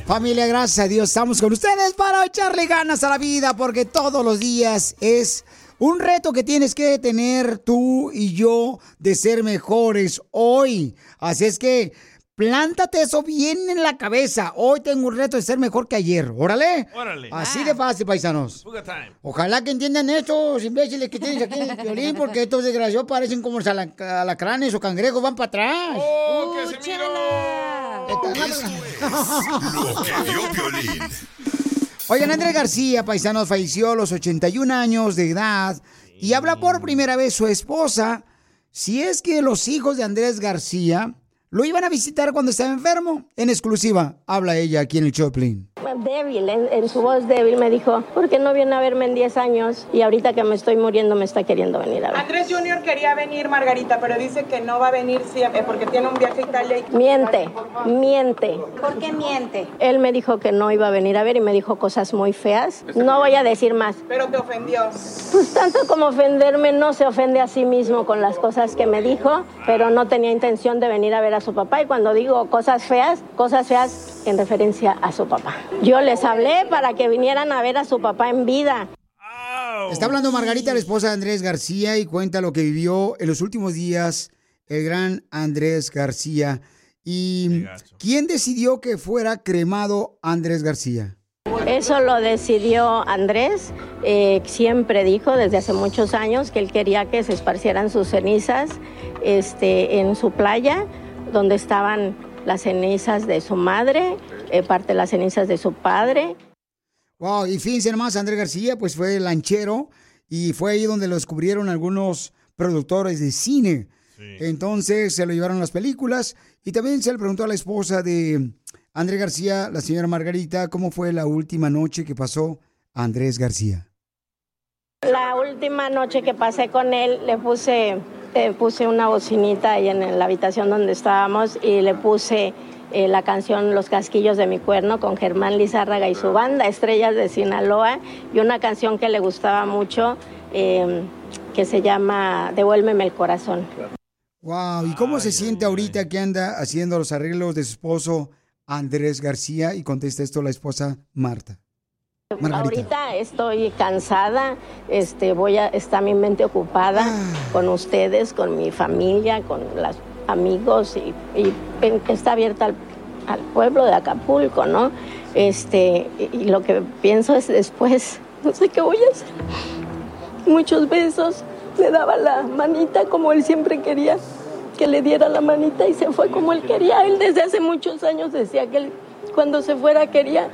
Familia, gracias a Dios estamos con ustedes para echarle ganas a la vida porque todos los días es un reto que tienes que tener tú y yo de ser mejores hoy. Así es que plántate eso bien en la cabeza. Hoy tengo un reto de ser mejor que ayer. Órale. Órale. Así de fácil, paisanos. Ojalá que entiendan estos imbéciles que tienes aquí en el violín, porque estos desgraciados parecen como alacranes o cangrejos, van para atrás. ¡Oh, Casimiro! Lo que vio Piolín. Oigan, Andrés García, paisanos, falleció a los 81 años de edad y habla por primera vez su esposa. Si es que los hijos de Andrés García lo iban a visitar cuando estaba enfermo. En exclusiva, habla ella aquí en el Choplin. Débil, en, en su voz débil me dijo, ¿por qué no viene a verme en 10 años? Y ahorita que me estoy muriendo me está queriendo venir a ver. Andrés Junior quería venir, Margarita, pero dice que no va a venir siempre porque tiene un viaje a Italia. Y... Miente, miente. ¿Por qué miente? Él me dijo que no iba a venir a ver y me dijo cosas muy feas. No voy a decir más. Pero te ofendió. Pues tanto como ofenderme, no se ofende a sí mismo con las cosas que me dijo, pero no tenía intención de venir a ver a su papá. Y cuando digo cosas feas, cosas feas en referencia a su papá. Yo les hablé para que vinieran a ver a su papá en vida. Está hablando Margarita, la esposa de Andrés García, y cuenta lo que vivió en los últimos días el gran Andrés García. ¿Y quién decidió que fuera cremado Andrés García? Eso lo decidió Andrés. eh, siempre dijo desde hace muchos años que él quería que se esparcieran sus cenizas este, en su playa, donde estaban las cenizas de su madre, eh, parte de las cenizas de su padre. Wow, y fíjense nomás, Andrés García, pues fue lanchero y fue ahí donde lo descubrieron algunos productores de cine. Entonces se lo llevaron las películas y también se le preguntó a la esposa de Andrés García, la señora Margarita, cómo fue la última noche que pasó Andrés García. La última noche que pasé con él, le puse, eh, puse una bocinita ahí en la habitación donde estábamos y le puse eh, la canción Los casquillos de mi cuerno con Germán Lizárraga y su banda, Estrellas de Sinaloa, y una canción que le gustaba mucho eh, que se llama Devuélveme el corazón. Wow, ¿y cómo se siente ahorita que anda haciendo los arreglos de su esposo Andrés García? Y contesta esto la esposa Marta. Margarita. Ahorita estoy cansada, este, voy a, está mi mente ocupada con ustedes, con mi familia, con los amigos y, está abierta al, al pueblo de Acapulco, ¿no? Este, y, y lo que pienso es después, no sé qué voy a hacer. Muchos besos, le daba la manita como él siempre quería que le diera la manita y se fue como él quería. Él desde hace muchos años decía que él cuando se fuera quería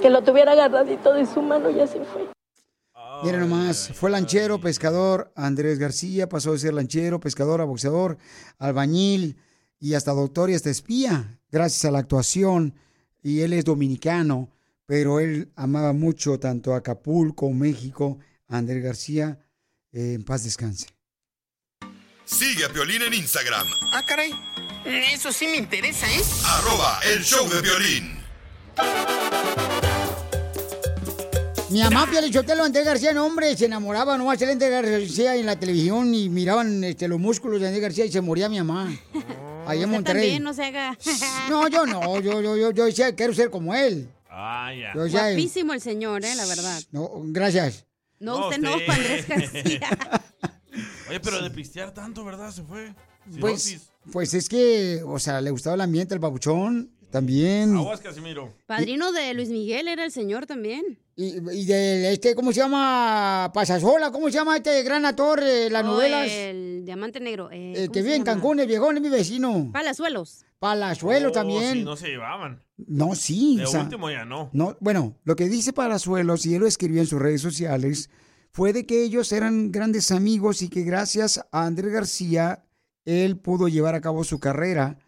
que lo tuviera agarradito de su mano y así fue. Miren nomás, fue lanchero, pescador, Andrés García pasó de ser lanchero, pescador, a boxeador, albañil y hasta doctor y hasta espía, gracias a la actuación. Y él es dominicano, pero él amaba mucho tanto a Acapulco, México, Andrés García, eh, en paz descanse. Sigue a Piolín en Instagram, Ah, caray. Eso sí me interesa, ¿eh? arroba el show de violín. Mi mamá, Pielichotelo, Andrés García, no, hombre, se enamoraba nomás de Andrés García en la televisión y miraban este, los músculos de Andrés García y se moría mi mamá. Ahí en Monterrey. también, no se haga. No, yo no, yo, yo, yo, yo decía, quiero ser como él. Ah, ya. Yo Guapísimo el señor, eh, la verdad. No, gracias. No, No, usted no, usted. Andrés García. Oye, pero de pistear tanto, ¿verdad? Se fue. Pues, pues es que, o sea, le gustaba el ambiente, el papuchón, también. Aguas, Casimiro. Padrino de Luis Miguel era el señor también. Y, y de este, ¿cómo se llama? Pasasola, ¿cómo se llama este gran actor de las Oh, novelas? El Diamante Negro. eh, ¿cómo que vive en? Cancún, el viejón es mi vecino. Palazuelos. Palazuelo Oh, también. sí, no se llevaban. No, sí. De o sea, último ya no. no. Bueno, lo que dice Palazuelos, y él lo escribió en sus redes sociales, fue de que ellos eran grandes amigos y que gracias a Andrés García, él pudo llevar a cabo su carrera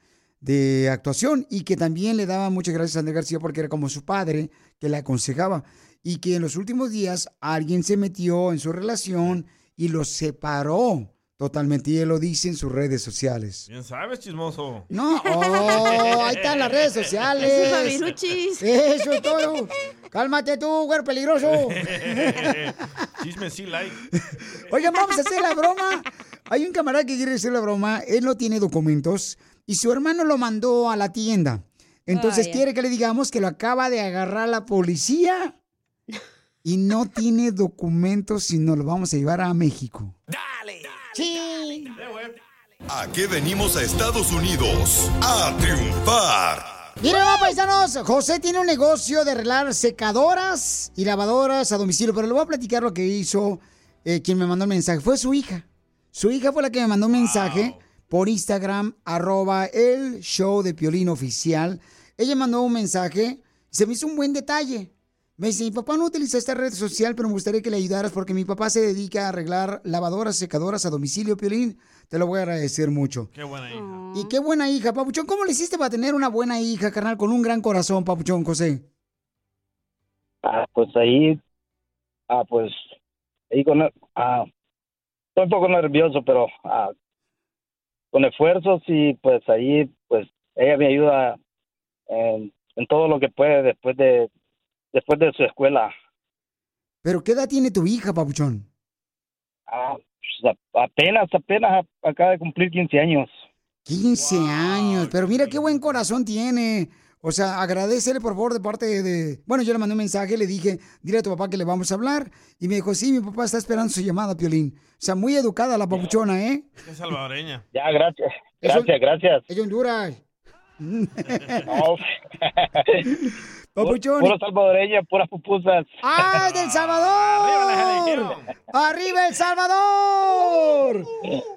de actuación y que también le daba muchas gracias a Andrés García porque era como su padre que le aconsejaba y que en los últimos días alguien se metió en su relación y los separó totalmente y él lo dice en sus redes sociales. Bien sabes, chismoso. No, oh, ahí están las redes sociales. Fabiruchis. Eso es todo. Cálmate tú, güey, peligroso. Chisme sí, like. Oigan, vamos a hacer la broma. Hay un camarada que quiere hacer la broma. Él no tiene documentos y su hermano lo mandó a la tienda. Entonces Vaya. quiere que le digamos que lo acaba de agarrar la policía y no tiene documentos y nos lo vamos a llevar a México. Sí. ¿A qué venimos a Estados Unidos? A triunfar. Miren, vamos, paisanos, José tiene un negocio de arreglar secadoras y lavadoras a domicilio, pero le voy a platicar lo que hizo eh, quien me mandó el mensaje. Fue su hija. Su hija fue la que me mandó un mensaje por Instagram, arroba el show de Piolín Oficial. Ella mandó un mensaje, se me hizo un buen detalle. Me dice, mi papá no utiliza esta red social, pero me gustaría que le ayudaras porque mi papá se dedica a arreglar lavadoras, secadoras a domicilio, Piolín. Te lo voy a agradecer mucho. Qué buena hija. Y qué buena hija, Papuchón. ¿Cómo le hiciste para tener una buena hija, carnal, con un gran corazón, Papuchón, José? Ah, pues ahí, ah, pues, ahí con, ah, estoy un poco nervioso, pero ah, con esfuerzos y pues ahí, pues, ella me ayuda en, en todo lo que puede después de, después de su escuela. ¿Pero qué edad tiene tu hija, Papuchón? Ah, pues, apenas, apenas acaba de cumplir 15 años. 15 años. Pero mira qué buen corazón tiene. O sea, agradecele por favor de parte de... Bueno, yo le mandé un mensaje, le dije, dile a tu papá que le vamos a hablar. Y me dijo, sí, mi papá está esperando su llamada, Piolín. O sea, muy educada la papuchona, ¿eh? Qué salvadoreña. Ya, gracias, Eso- gracias, gracias. Es Honduras. No, Papuchón. Puro salvadoreña, puras pupusas. ¡Ah, del Salvador! ¡Arriba El Salvador!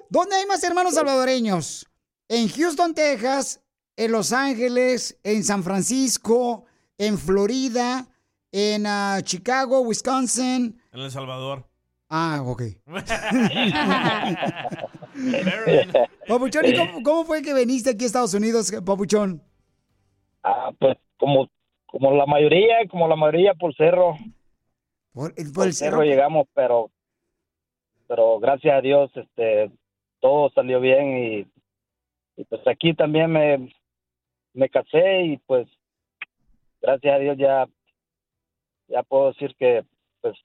¿Dónde hay más hermanos salvadoreños? En Houston, Texas, en Los Ángeles, en San Francisco, en Florida, en ah, Chicago, Wisconsin. En El Salvador. Ah, ok. Papuchón, ¿y cómo, cómo fue que viniste aquí a Estados Unidos, Papuchón? Ah, pues como, como la mayoría, como la mayoría por cerro. Por, el- por Por el cerro cerro. llegamos, pero, pero gracias a Dios, este, todo salió bien y, y pues aquí también me, me casé y pues gracias a Dios ya, ya puedo decir que pues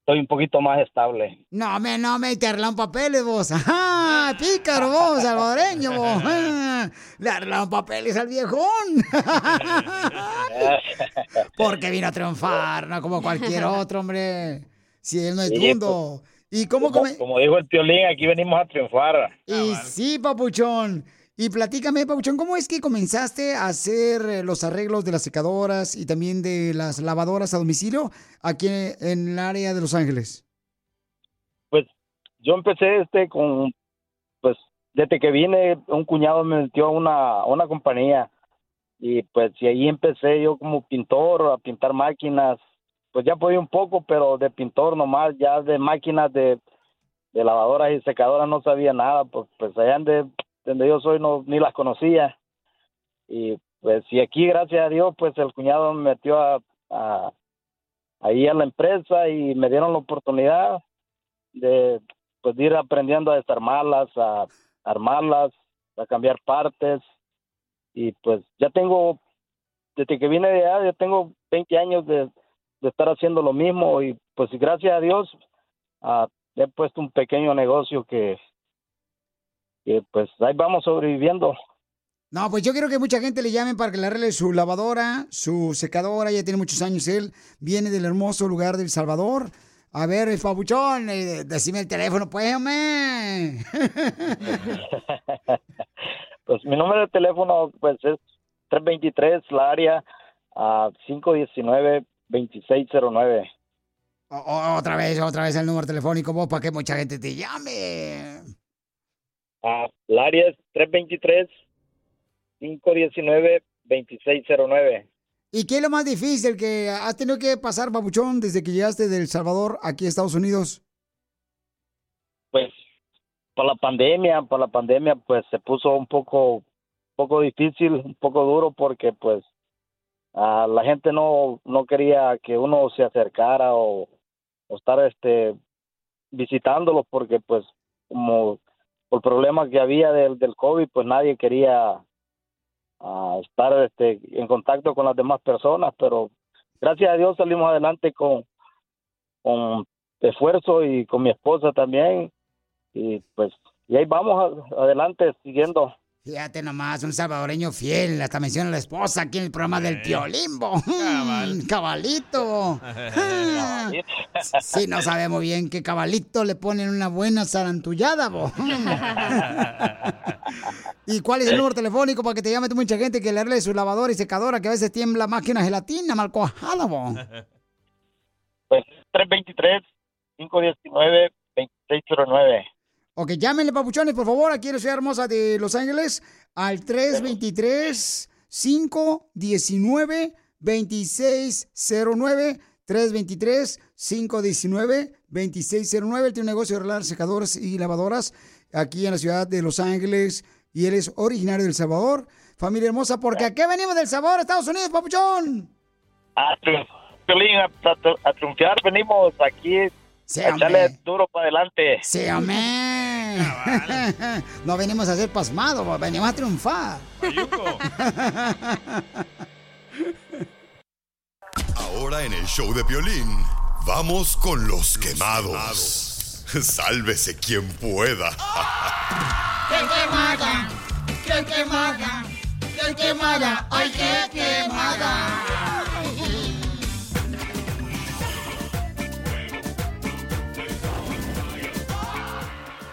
estoy un poquito más estable. No, me, no, me te arreglan papeles vos. ¡Ajá! Pícaro vos, salvadoreño vos. Ah, Le arreglan papeles al viejón. Porque vino a triunfar, no como cualquier otro, hombre. Si él no es Sí, dundo. ¿Y cómo Como, come? como dijo el Piolín, aquí venimos a triunfar. Y sí, papuchón. Y platícame, papuchón, ¿cómo es que comenzaste a hacer eh, los arreglos de las secadoras y también de las lavadoras a domicilio aquí en el área de Los Ángeles? Pues yo empecé este con, pues desde que vine, un cuñado me metió a una, una compañía y pues y ahí empecé yo como pintor a pintar máquinas. Pues ya podía un poco, pero de pintor nomás, ya de máquinas de, de lavadoras y secadoras no sabía nada, pues, pues allá de donde yo soy no ni las conocía. Y pues y aquí gracias a Dios pues el cuñado me metió a, a ahí a la empresa y me dieron la oportunidad de pues ir aprendiendo a desarmarlas, a armarlas, a cambiar partes y pues ya tengo desde que vine de allá ya tengo 20 años de, de estar haciendo lo mismo y pues gracias a Dios ah, he puesto un pequeño negocio que, que pues ahí vamos sobreviviendo. No, pues yo quiero que mucha gente le llamen para que le arregle su lavadora, su secadora, ya tiene muchos años él, viene del hermoso lugar del Salvador. A ver, el pabuchón, eh, decime el teléfono, pues, hombre. Pues mi número de teléfono pues es 323 la área a 519-2609. O- o- otra vez, otra vez el número telefónico, vos, para que mucha gente te llame. Ah, la área es 323-519-2609. ¿Y qué es lo más difícil que has tenido que pasar, pabuchón, desde que llegaste del Salvador aquí a Estados Unidos? Pues por la pandemia, por la pandemia pues se puso un poco poco difícil, un poco duro porque pues ah, la gente no no quería que uno se acercara o, o estar este visitándolos porque pues como por problemas que había del, del COVID pues nadie quería ah, estar este en contacto con las demás personas, pero gracias a Dios salimos adelante con con esfuerzo y con mi esposa también. Y pues y ahí vamos adelante siguiendo Fíjate nomás, un salvadoreño fiel, hasta menciona a la esposa aquí en el programa del Piolimbo. Mm, Cabalito. Sí, no sabemos bien qué cabalito le ponen una buena zarantullada, bo. ¿Y cuál es el número telefónico para que te llame tú mucha gente que le arregle su lavadora y secadora que a veces tiembla más que una gelatina mal cuajada, bo? pues 323 519 2609 Ok, llámenle, papuchones, por favor, aquí en la ciudad hermosa de Los Ángeles, al 323-519-2609. 323-519-2609. Él tiene un negocio de arreglar secadoras y lavadoras aquí en la ciudad de Los Ángeles. Y él es originario del Salvador. Familia hermosa, porque aquí venimos del Salvador, Estados Unidos, papuchón. a- a triunfar venimos aquí echarle duro para adelante Sí, hombre. no venimos a ser pasmados, venimos a triunfar. Ahora en el show de Piolín, vamos con los quemados. Sálvese quien pueda. ¡Qué quemada! ¡Qué quemada! ¡Qué quemada! ¡Ay, qué quemada!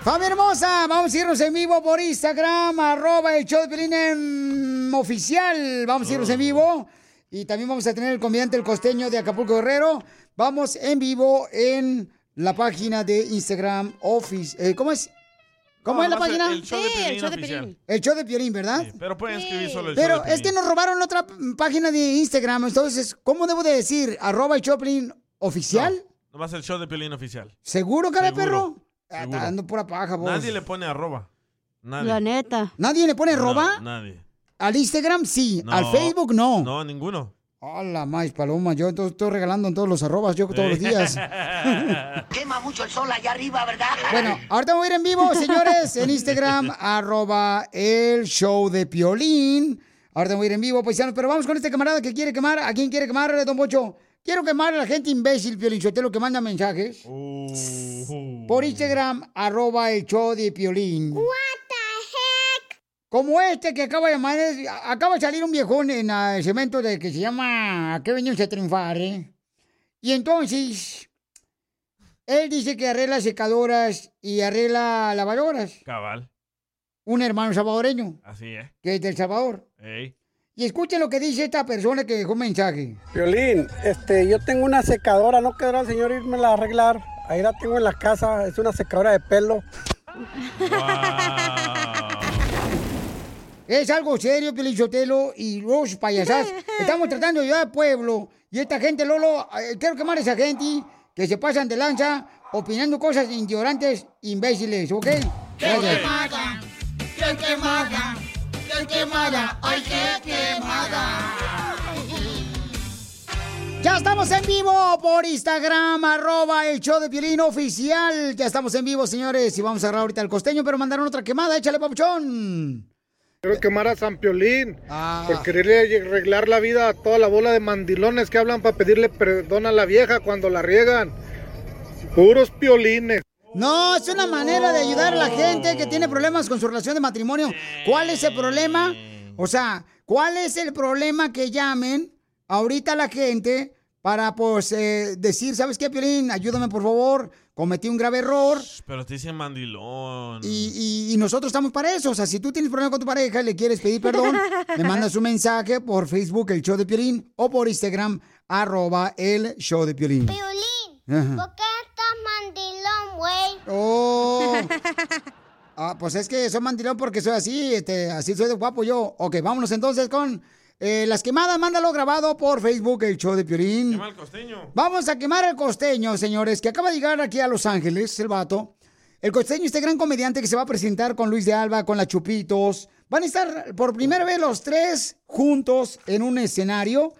Familia hermosa, vamos a irnos en vivo por Instagram, arroba el show de Piolín en oficial. Vamos a irnos en vivo. Y también vamos a tener el comediante El Costeño de Acapulco Guerrero. Vamos en vivo en la página de Instagram Office. eh, ¿Cómo es? ¿Cómo No, es la página? el show de Sí, Piolín el show de. Piolín. El show de Piolín, ¿verdad? Pero pueden escribir solo el show Pero de es que Piolín. nos robaron otra página de Instagram. Entonces, ¿cómo debo de decir? Arroba el Choplin oficial. Nomás el show de Piolín oficial. ¿Seguro, cara de perro? Ah. Está dando pura paja, vos. Nadie le pone arroba. Nadie. La neta. ¿Nadie le pone No, arroba? nadie. Al Instagram sí, No. al Facebook no. No, ninguno. Hola, más paloma. Yo entonces estoy regalando en todos los arrobas, yo todos los días. Quema mucho el sol allá arriba, ¿verdad? Bueno, ahorita voy a ir en vivo, señores, en Instagram, arroba el show de Piolín. Ahorita voy a ir en vivo, paisanos, pero vamos con este camarada que quiere quemar. ¿A quién quiere quemar, don Pocho? Quiero quemar a la gente imbécil, Piolín Sotelo, que manda mensajes. Por Instagram, arroba el show de Piolín. Como este que acaba de llamar, acaba de salir un viejón en el cemento de que se llama ¿A qué venimos a triunfar, eh? Y entonces, él dice que arregla secadoras y arregla lavadoras. Cabal. Un hermano salvadoreño, Así es. que es del Salvador. Ey. Y escuchen lo que dice esta persona que dejó un mensaje. Violín, este, yo tengo una secadora, ¿no quedará el señor irme a arreglar? Ahí la tengo en la casa, es una secadora de pelo. Es algo serio, Pelichotelo y los payasas. Estamos tratando de ayudar al pueblo. Y esta gente, Lolo, eh, quiero quemar a esa gente que se pasan de lanza opinando cosas ignorantes, imbéciles, ¿ok? ¡Qué Gracias. quemada! ¡Qué quemada! ¡Qué quemada! ¡Ay, qué quemada! Ya estamos en vivo por Instagram, arroba el show de Piolín oficial. Ya estamos en vivo, señores. Y vamos a agarrar ahorita el costeño, pero mandaron otra quemada. Échale, papuchón. Quiero quemar a San Piolín Ah. por quererle arreglar la vida a toda la bola de mandilones que hablan para pedirle perdón a la vieja cuando la riegan. Puros piolines. No, es una manera de ayudar a la gente que tiene problemas con su relación de matrimonio. ¿Cuál es el problema? O sea, ¿cuál es el problema que llamen ahorita a la gente para pues eh, decir, ¿sabes qué, Piolín? Ayúdame por favor, cometí un grave error. Pero te dicen mandilón. Y, y- y nosotros estamos para eso. O sea, si tú tienes problema con tu pareja y le quieres pedir perdón, le mandas un mensaje por Facebook, el show de Piolín, o por Instagram, arroba el show de Piolín. Ajá. ¿Por qué estás mandilón, güey? Oh. Ah, pues es que soy mandilón porque soy así, este, así soy de guapo yo. Ok, vámonos entonces con eh, las quemadas. Mándalo grabado por Facebook, el show de. Quema el costeño. Vamos a quemar el costeño, señores, que acaba de llegar aquí a Los Ángeles, el vato. El costeño, este gran comediante que se va a presentar con Luis de Alba, con la Chupitos. Van a estar por primera vez los tres juntos en un escenario.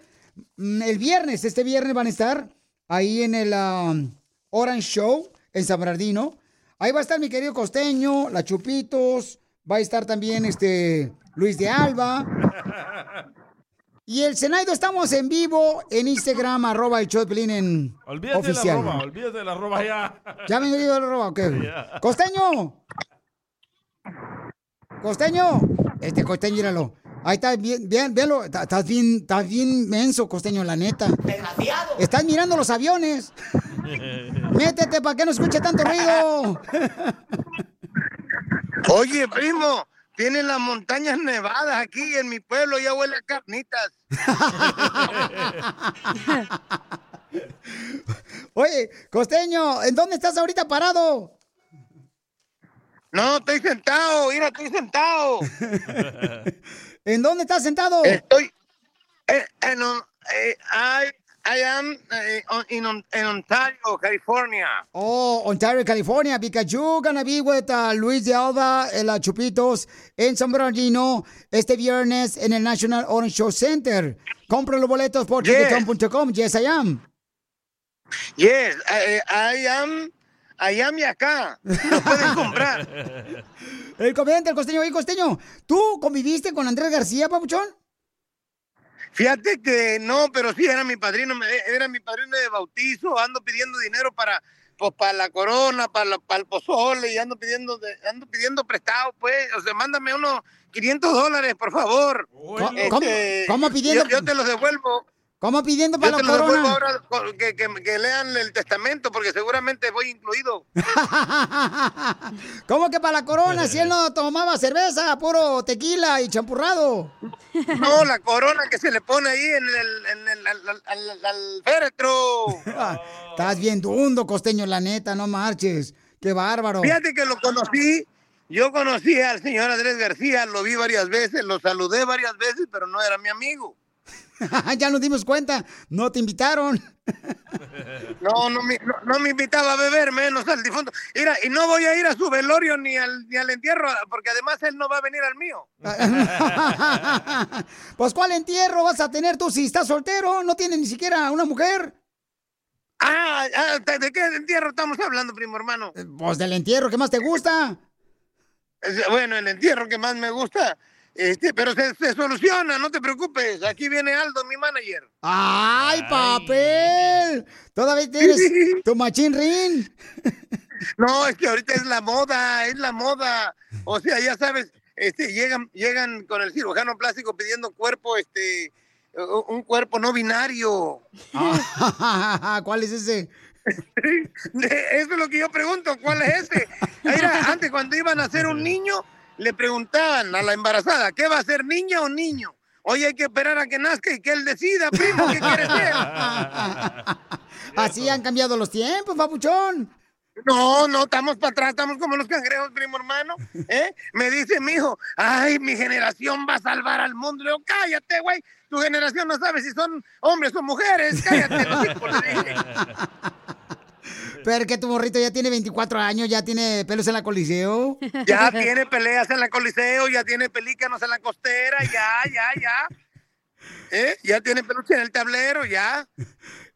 Mm, El viernes, este viernes van a estar ahí en el um, Orange Show en San Bernardino. Ahí va a estar mi querido costeño, la Chupitos. Va a estar también este Luis de Alba. Y el Senado estamos en vivo en Instagram, arroba el de Pelín en Olvídate oficial. de la roba, olvídate de la roba ya. Ya me he ido la roba, ok. ¡Costeño! ¡Costeño! Este costeño, míralo. Ahí está, bien, bien, véalo. Está- Estás bien, estás bien menso, costeño, la neta. Desgraciado. Estás mirando los aviones. Métete para que no escuche tanto ruido. Oye, primo, tienen las montañas nevadas aquí en mi pueblo, ya huele a carnitas. Oye, costeño, ¿en dónde estás ahorita parado? No, estoy sentado, mira, estoy sentado. ¿En dónde estás sentado? Estoy en, en un- eh, I, I am eh, on- in, Ontario, California. Oh, Ontario, California, because you gonna be with uh, Luis de Alba, el Chupitos, en San Bernardino, este viernes en el National Orange Show Center. Compra los boletos por Yes. Yes, I am. Yes, I, I am, I am y acá. Lo pueden comprar. El comediante, el costeño. Oye, costeño, ¿tú conviviste con Andrés García, papuchón? Fíjate que no, pero sí era mi padrino, era mi padrino de bautizo, ando pidiendo dinero para pues para la corona, para, la- para el pozole y ando pidiendo ando pidiendo prestado, pues, o sea, mándame unos 500 dólares, por favor. ¿Cómo- Este, cómo- cómo pidiendo? Yo, yo te los devuelvo. ¿Cómo pidiendo Yo para te la devuelvo corona? ahora que, que- que lean el testamento porque seguramente voy incluido. ¿Cómo que para la corona? Si él no tomaba cerveza, puro tequila y champurrado. No, la corona que se le pone ahí en el, en el al, al- al- al féretro. Estás bien dundo, costeño, la neta, no marches. Qué bárbaro. Fíjate que lo conocí, yo conocí al señor Andrés García, lo vi varias veces, lo saludé varias veces, pero no era mi amigo. ya nos dimos cuenta, no te invitaron. No, no me, no, no me invitaba a beber, menos al difunto. Mira, y no voy a ir a su velorio ni al, ni al entierro, porque además él no va a venir al mío. pues, ¿cuál entierro vas a tener tú si estás soltero? No tienes ni siquiera una mujer. Ah, ah, ¿de qué entierro estamos hablando, primo hermano? Pues del entierro, ¿qué más te gusta? Bueno, el entierro que más me gusta, este, pero se, se soluciona, no te preocupes. Aquí viene Aldo, mi manager. ¡Ay, papel! ¿Todavía tienes tu machín rin? No, es que ahorita es la moda, es la moda. O sea, ya sabes, este, llegan, llegan con el cirujano plástico pidiendo cuerpo, este, un cuerpo no binario. ¿Cuál es ese? Eso es lo que yo pregunto, ¿cuál es ese? Mira, antes cuando iban a hacer un niño, le preguntaban a la embarazada, ¿qué va a ser, niña o niño? Hoy hay que esperar a que nazca y que él decida, primo, ¿qué quiere ser? Así han cambiado los tiempos, papuchón. No, no, estamos para atrás, estamos como los cangrejos, primo hermano. ¿eh? Me dice mi hijo, ay, mi generación va a salvar al mundo. Le digo, cállate, güey, tu generación no sabe si son hombres o mujeres, cállate. hijos", le dije. Pero que tu morrito ya tiene 24 años, ya tiene pelos en la coliseo. Ya tiene peleas en la Coliseo, ya tiene pelícanos en la costera, ya, ya, ya. ¿Eh? Ya tiene peluche en el tablero, ya.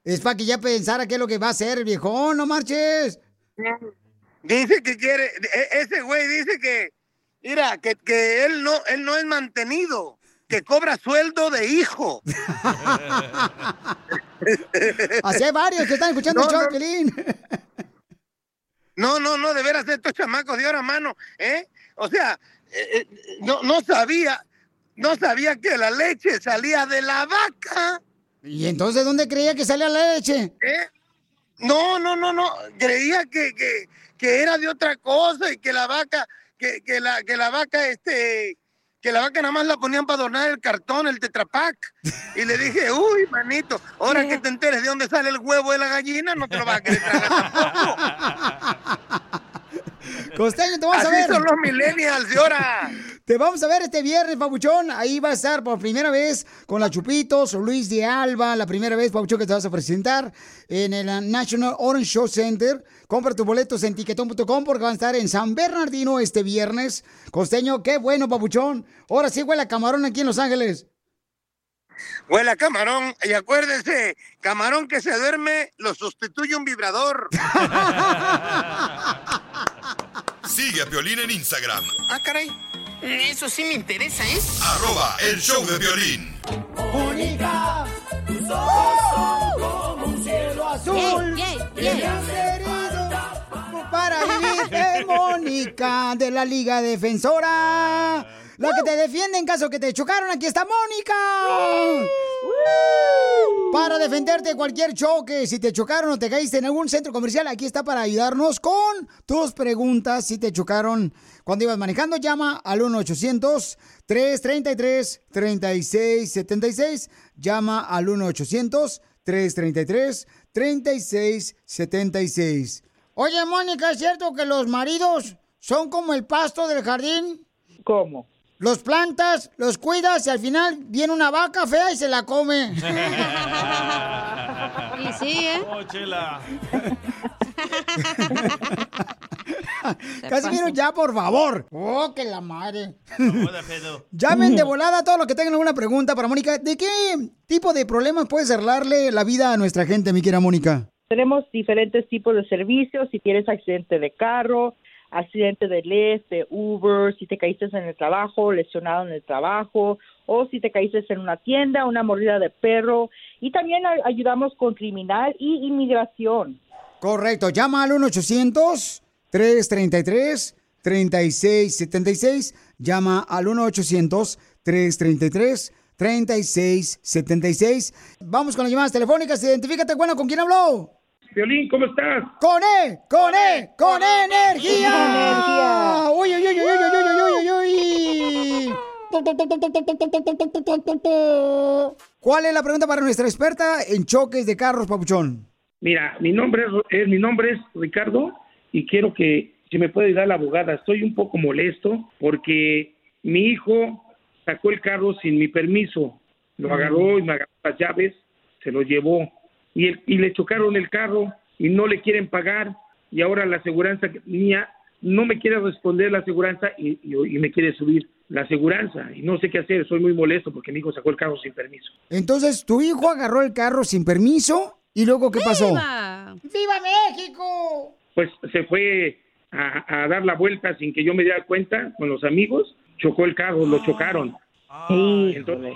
Es para que ya pensara qué es lo que va a hacer el viejón, no marches. Dice que quiere, e- ese güey dice que, mira, que, que él no, él no es mantenido, que cobra sueldo de hijo. Así hay varios que están escuchando el No, show, no. No, no, no, de veras, estos chamacos de ahora mano, ¿eh? O sea, eh, eh, no, no sabía, no sabía que la leche salía de la vaca. ¿Y entonces dónde creía que salía la leche? ¿Eh? No, no, no, no, creía que, que, que era de otra cosa y que la vaca, que, que la, que la vaca, este, que la vaca nada más la ponían para adornar el cartón, el tetrapac. Y le dije, uy, manito, ahora que te enteres de dónde sale el huevo de la gallina, no te lo vas a querer tragar Costeño, te vamos a ver. son los millennials de ahora. Te vamos a ver este viernes, Pabuchón. Ahí va a estar por primera vez con la Chupitos, Luis de Alba, la primera vez, Pabuchón, que te vas a presentar en el National Orange Show Center. Compra tus boletos en tiquetón.com porque van a estar en San Bernardino este viernes. Costeño, qué bueno, Pabuchón. Ahora sí huele a camarón aquí en Los Ángeles. Huele a camarón. Y acuérdense, camarón que se duerme lo sustituye un vibrador. Sigue a Piolín en Instagram, Ah, caray. Eso sí me interesa, ¿eh? arroba el show de violín. Mónica, tus ojos son como un cielo azul. Yay, que yay, me yay. han querido Para vivirte, Mónica, de la Liga Defensora. La que te defiende en caso que te chocaron. Aquí está Mónica. Para defenderte de cualquier choque, si te chocaron o te caíste en algún centro comercial, aquí está para ayudarnos con tus preguntas. Si te chocaron cuando ibas manejando, llama al 1-800-333-3676. Llama al 1-800-333-3676. Oye, Mónica, ¿es cierto que los maridos son como el pasto del jardín? ¿Cómo? Los plantas, los cuidas y al final viene una vaca fea y se la come. Y sí, ¿eh? Oh, chela. Casimiro, ya, por favor. Oh, que la madre. Hola, pedo. Llamen de volada a todos los que tengan alguna pregunta para Mónica. ¿De qué tipo de problemas puedes arreglarle la vida a nuestra gente, mi querida Mónica? Tenemos diferentes tipos de servicios. Si tienes accidente de carro, accidente de Lyft, de Uber, si te caíste en el trabajo, lesionado en el trabajo, o si te caíste en una tienda, una mordida de perro. Y también ayudamos con criminal y inmigración. Correcto, llama al 1-800-333-3676. Llama al 1-800-333-3676. Vamos con las llamadas telefónicas. Identifícate, bueno, ¿con quién habló? Violín, ¿cómo estás? Con E, con E, con e energía. Con e energía. Uy, uy, uy, uy, uy, uy, uy, uy, ¿Cuál es la pregunta para nuestra experta en choques de carros, Papuchón? Mira, mi nombre es, mi nombre es Ricardo y quiero que si me puede ayudar la abogada. Estoy un poco molesto porque mi hijo sacó el carro sin mi permiso. Lo mm. agarró y me agarró las llaves, se lo llevó y, el- y le chocaron el carro y no le quieren pagar y ahora la aseguranza mía no me quiere responder la aseguranza y, y- y me quiere subir la aseguranza y no sé qué hacer. Soy muy molesto porque mi hijo sacó el carro sin permiso. Entonces, tu hijo agarró el carro sin permiso y luego, ¿qué pasó? ¡Viva! ¡Viva México! pues se fue a, a dar la vuelta sin que yo me diera cuenta con los amigos, chocó el carro, lo chocaron. Entonces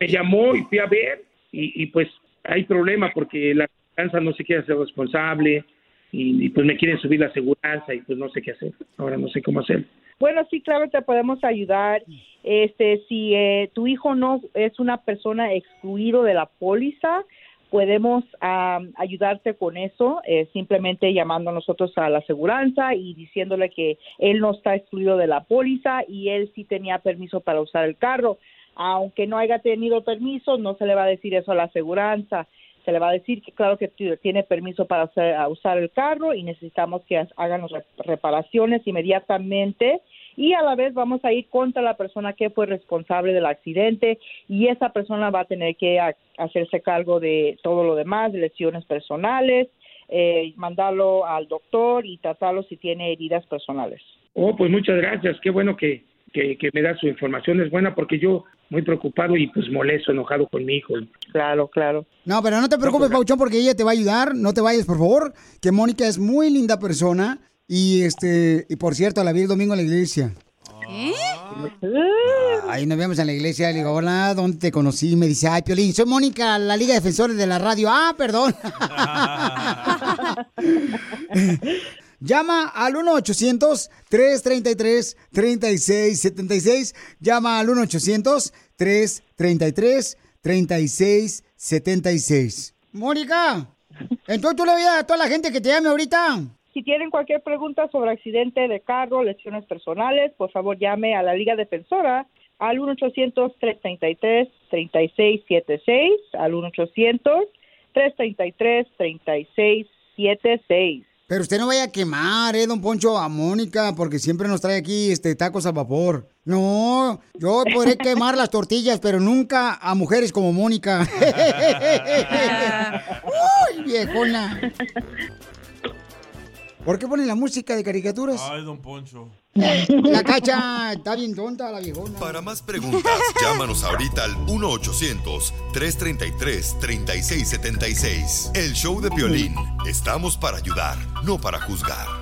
me llamó y fui a ver y, y, pues hay problema porque la aseguranza no se quiere hacer responsable y, pues me quieren subir la aseguranza y pues no sé qué hacer. Ahora no sé cómo hacer. Bueno, sí, claro, te podemos ayudar. Este, si eh, tu hijo no es una persona excluido de la póliza, podemos am, ayudarte con eso, eh, simplemente llamando a nosotros a la aseguranza y diciéndole que él no está excluido de la póliza y él sí tenía permiso para usar el carro. Aunque no haya tenido permiso, no se le va a decir eso a la aseguranza. Se le va a decir que claro que tiene permiso para usar el carro y necesitamos que ha- hagan las rep- reparaciones inmediatamente y a la vez vamos a ir contra la persona que fue responsable del accidente y esa persona va a tener que hacerse cargo de todo lo demás, de lesiones personales, eh, mandarlo al doctor y tratarlo si tiene heridas personales. Oh, pues muchas gracias. Qué bueno que, que, que me da su información. Es buena porque yo muy preocupado y pues molesto, enojado con mi hijo. Claro, claro. No, pero no te preocupes, Pauchón, porque ella te va a ayudar. No te vayas, por favor. Que Mónica es muy linda persona. Y este, y por cierto, la vi el domingo en la iglesia. ¿Eh? Ahí nos vemos en la iglesia. Le digo, hola, ¿dónde te conocí? Me dice, ay, Piolín, soy Mónica, la Liga de Defensores de la Radio. Ah, perdón. Llama al 1-800-333-3676. Llama al 1-800-333-3676. Mónica, entonces tú le voy a toda la gente que te llame ahorita. Si tienen cualquier pregunta sobre accidente de carro, lesiones personales, por favor llame a la Liga Defensora al 1-800-333-3676, al 1-800-333-3676. Pero usted no vaya a quemar, eh, don Poncho, a Mónica, porque siempre nos trae aquí este tacos al vapor. No, yo podré quemar las tortillas, pero nunca a mujeres como Mónica. Uy, viejona. ¿Por qué ponen la música de caricaturas? Ay, don Poncho. La cacha está bien tonta la viejona. Para más preguntas, llámanos ahorita al 1-800-333-3676. El show de Piolín. Estamos para ayudar, no para juzgar.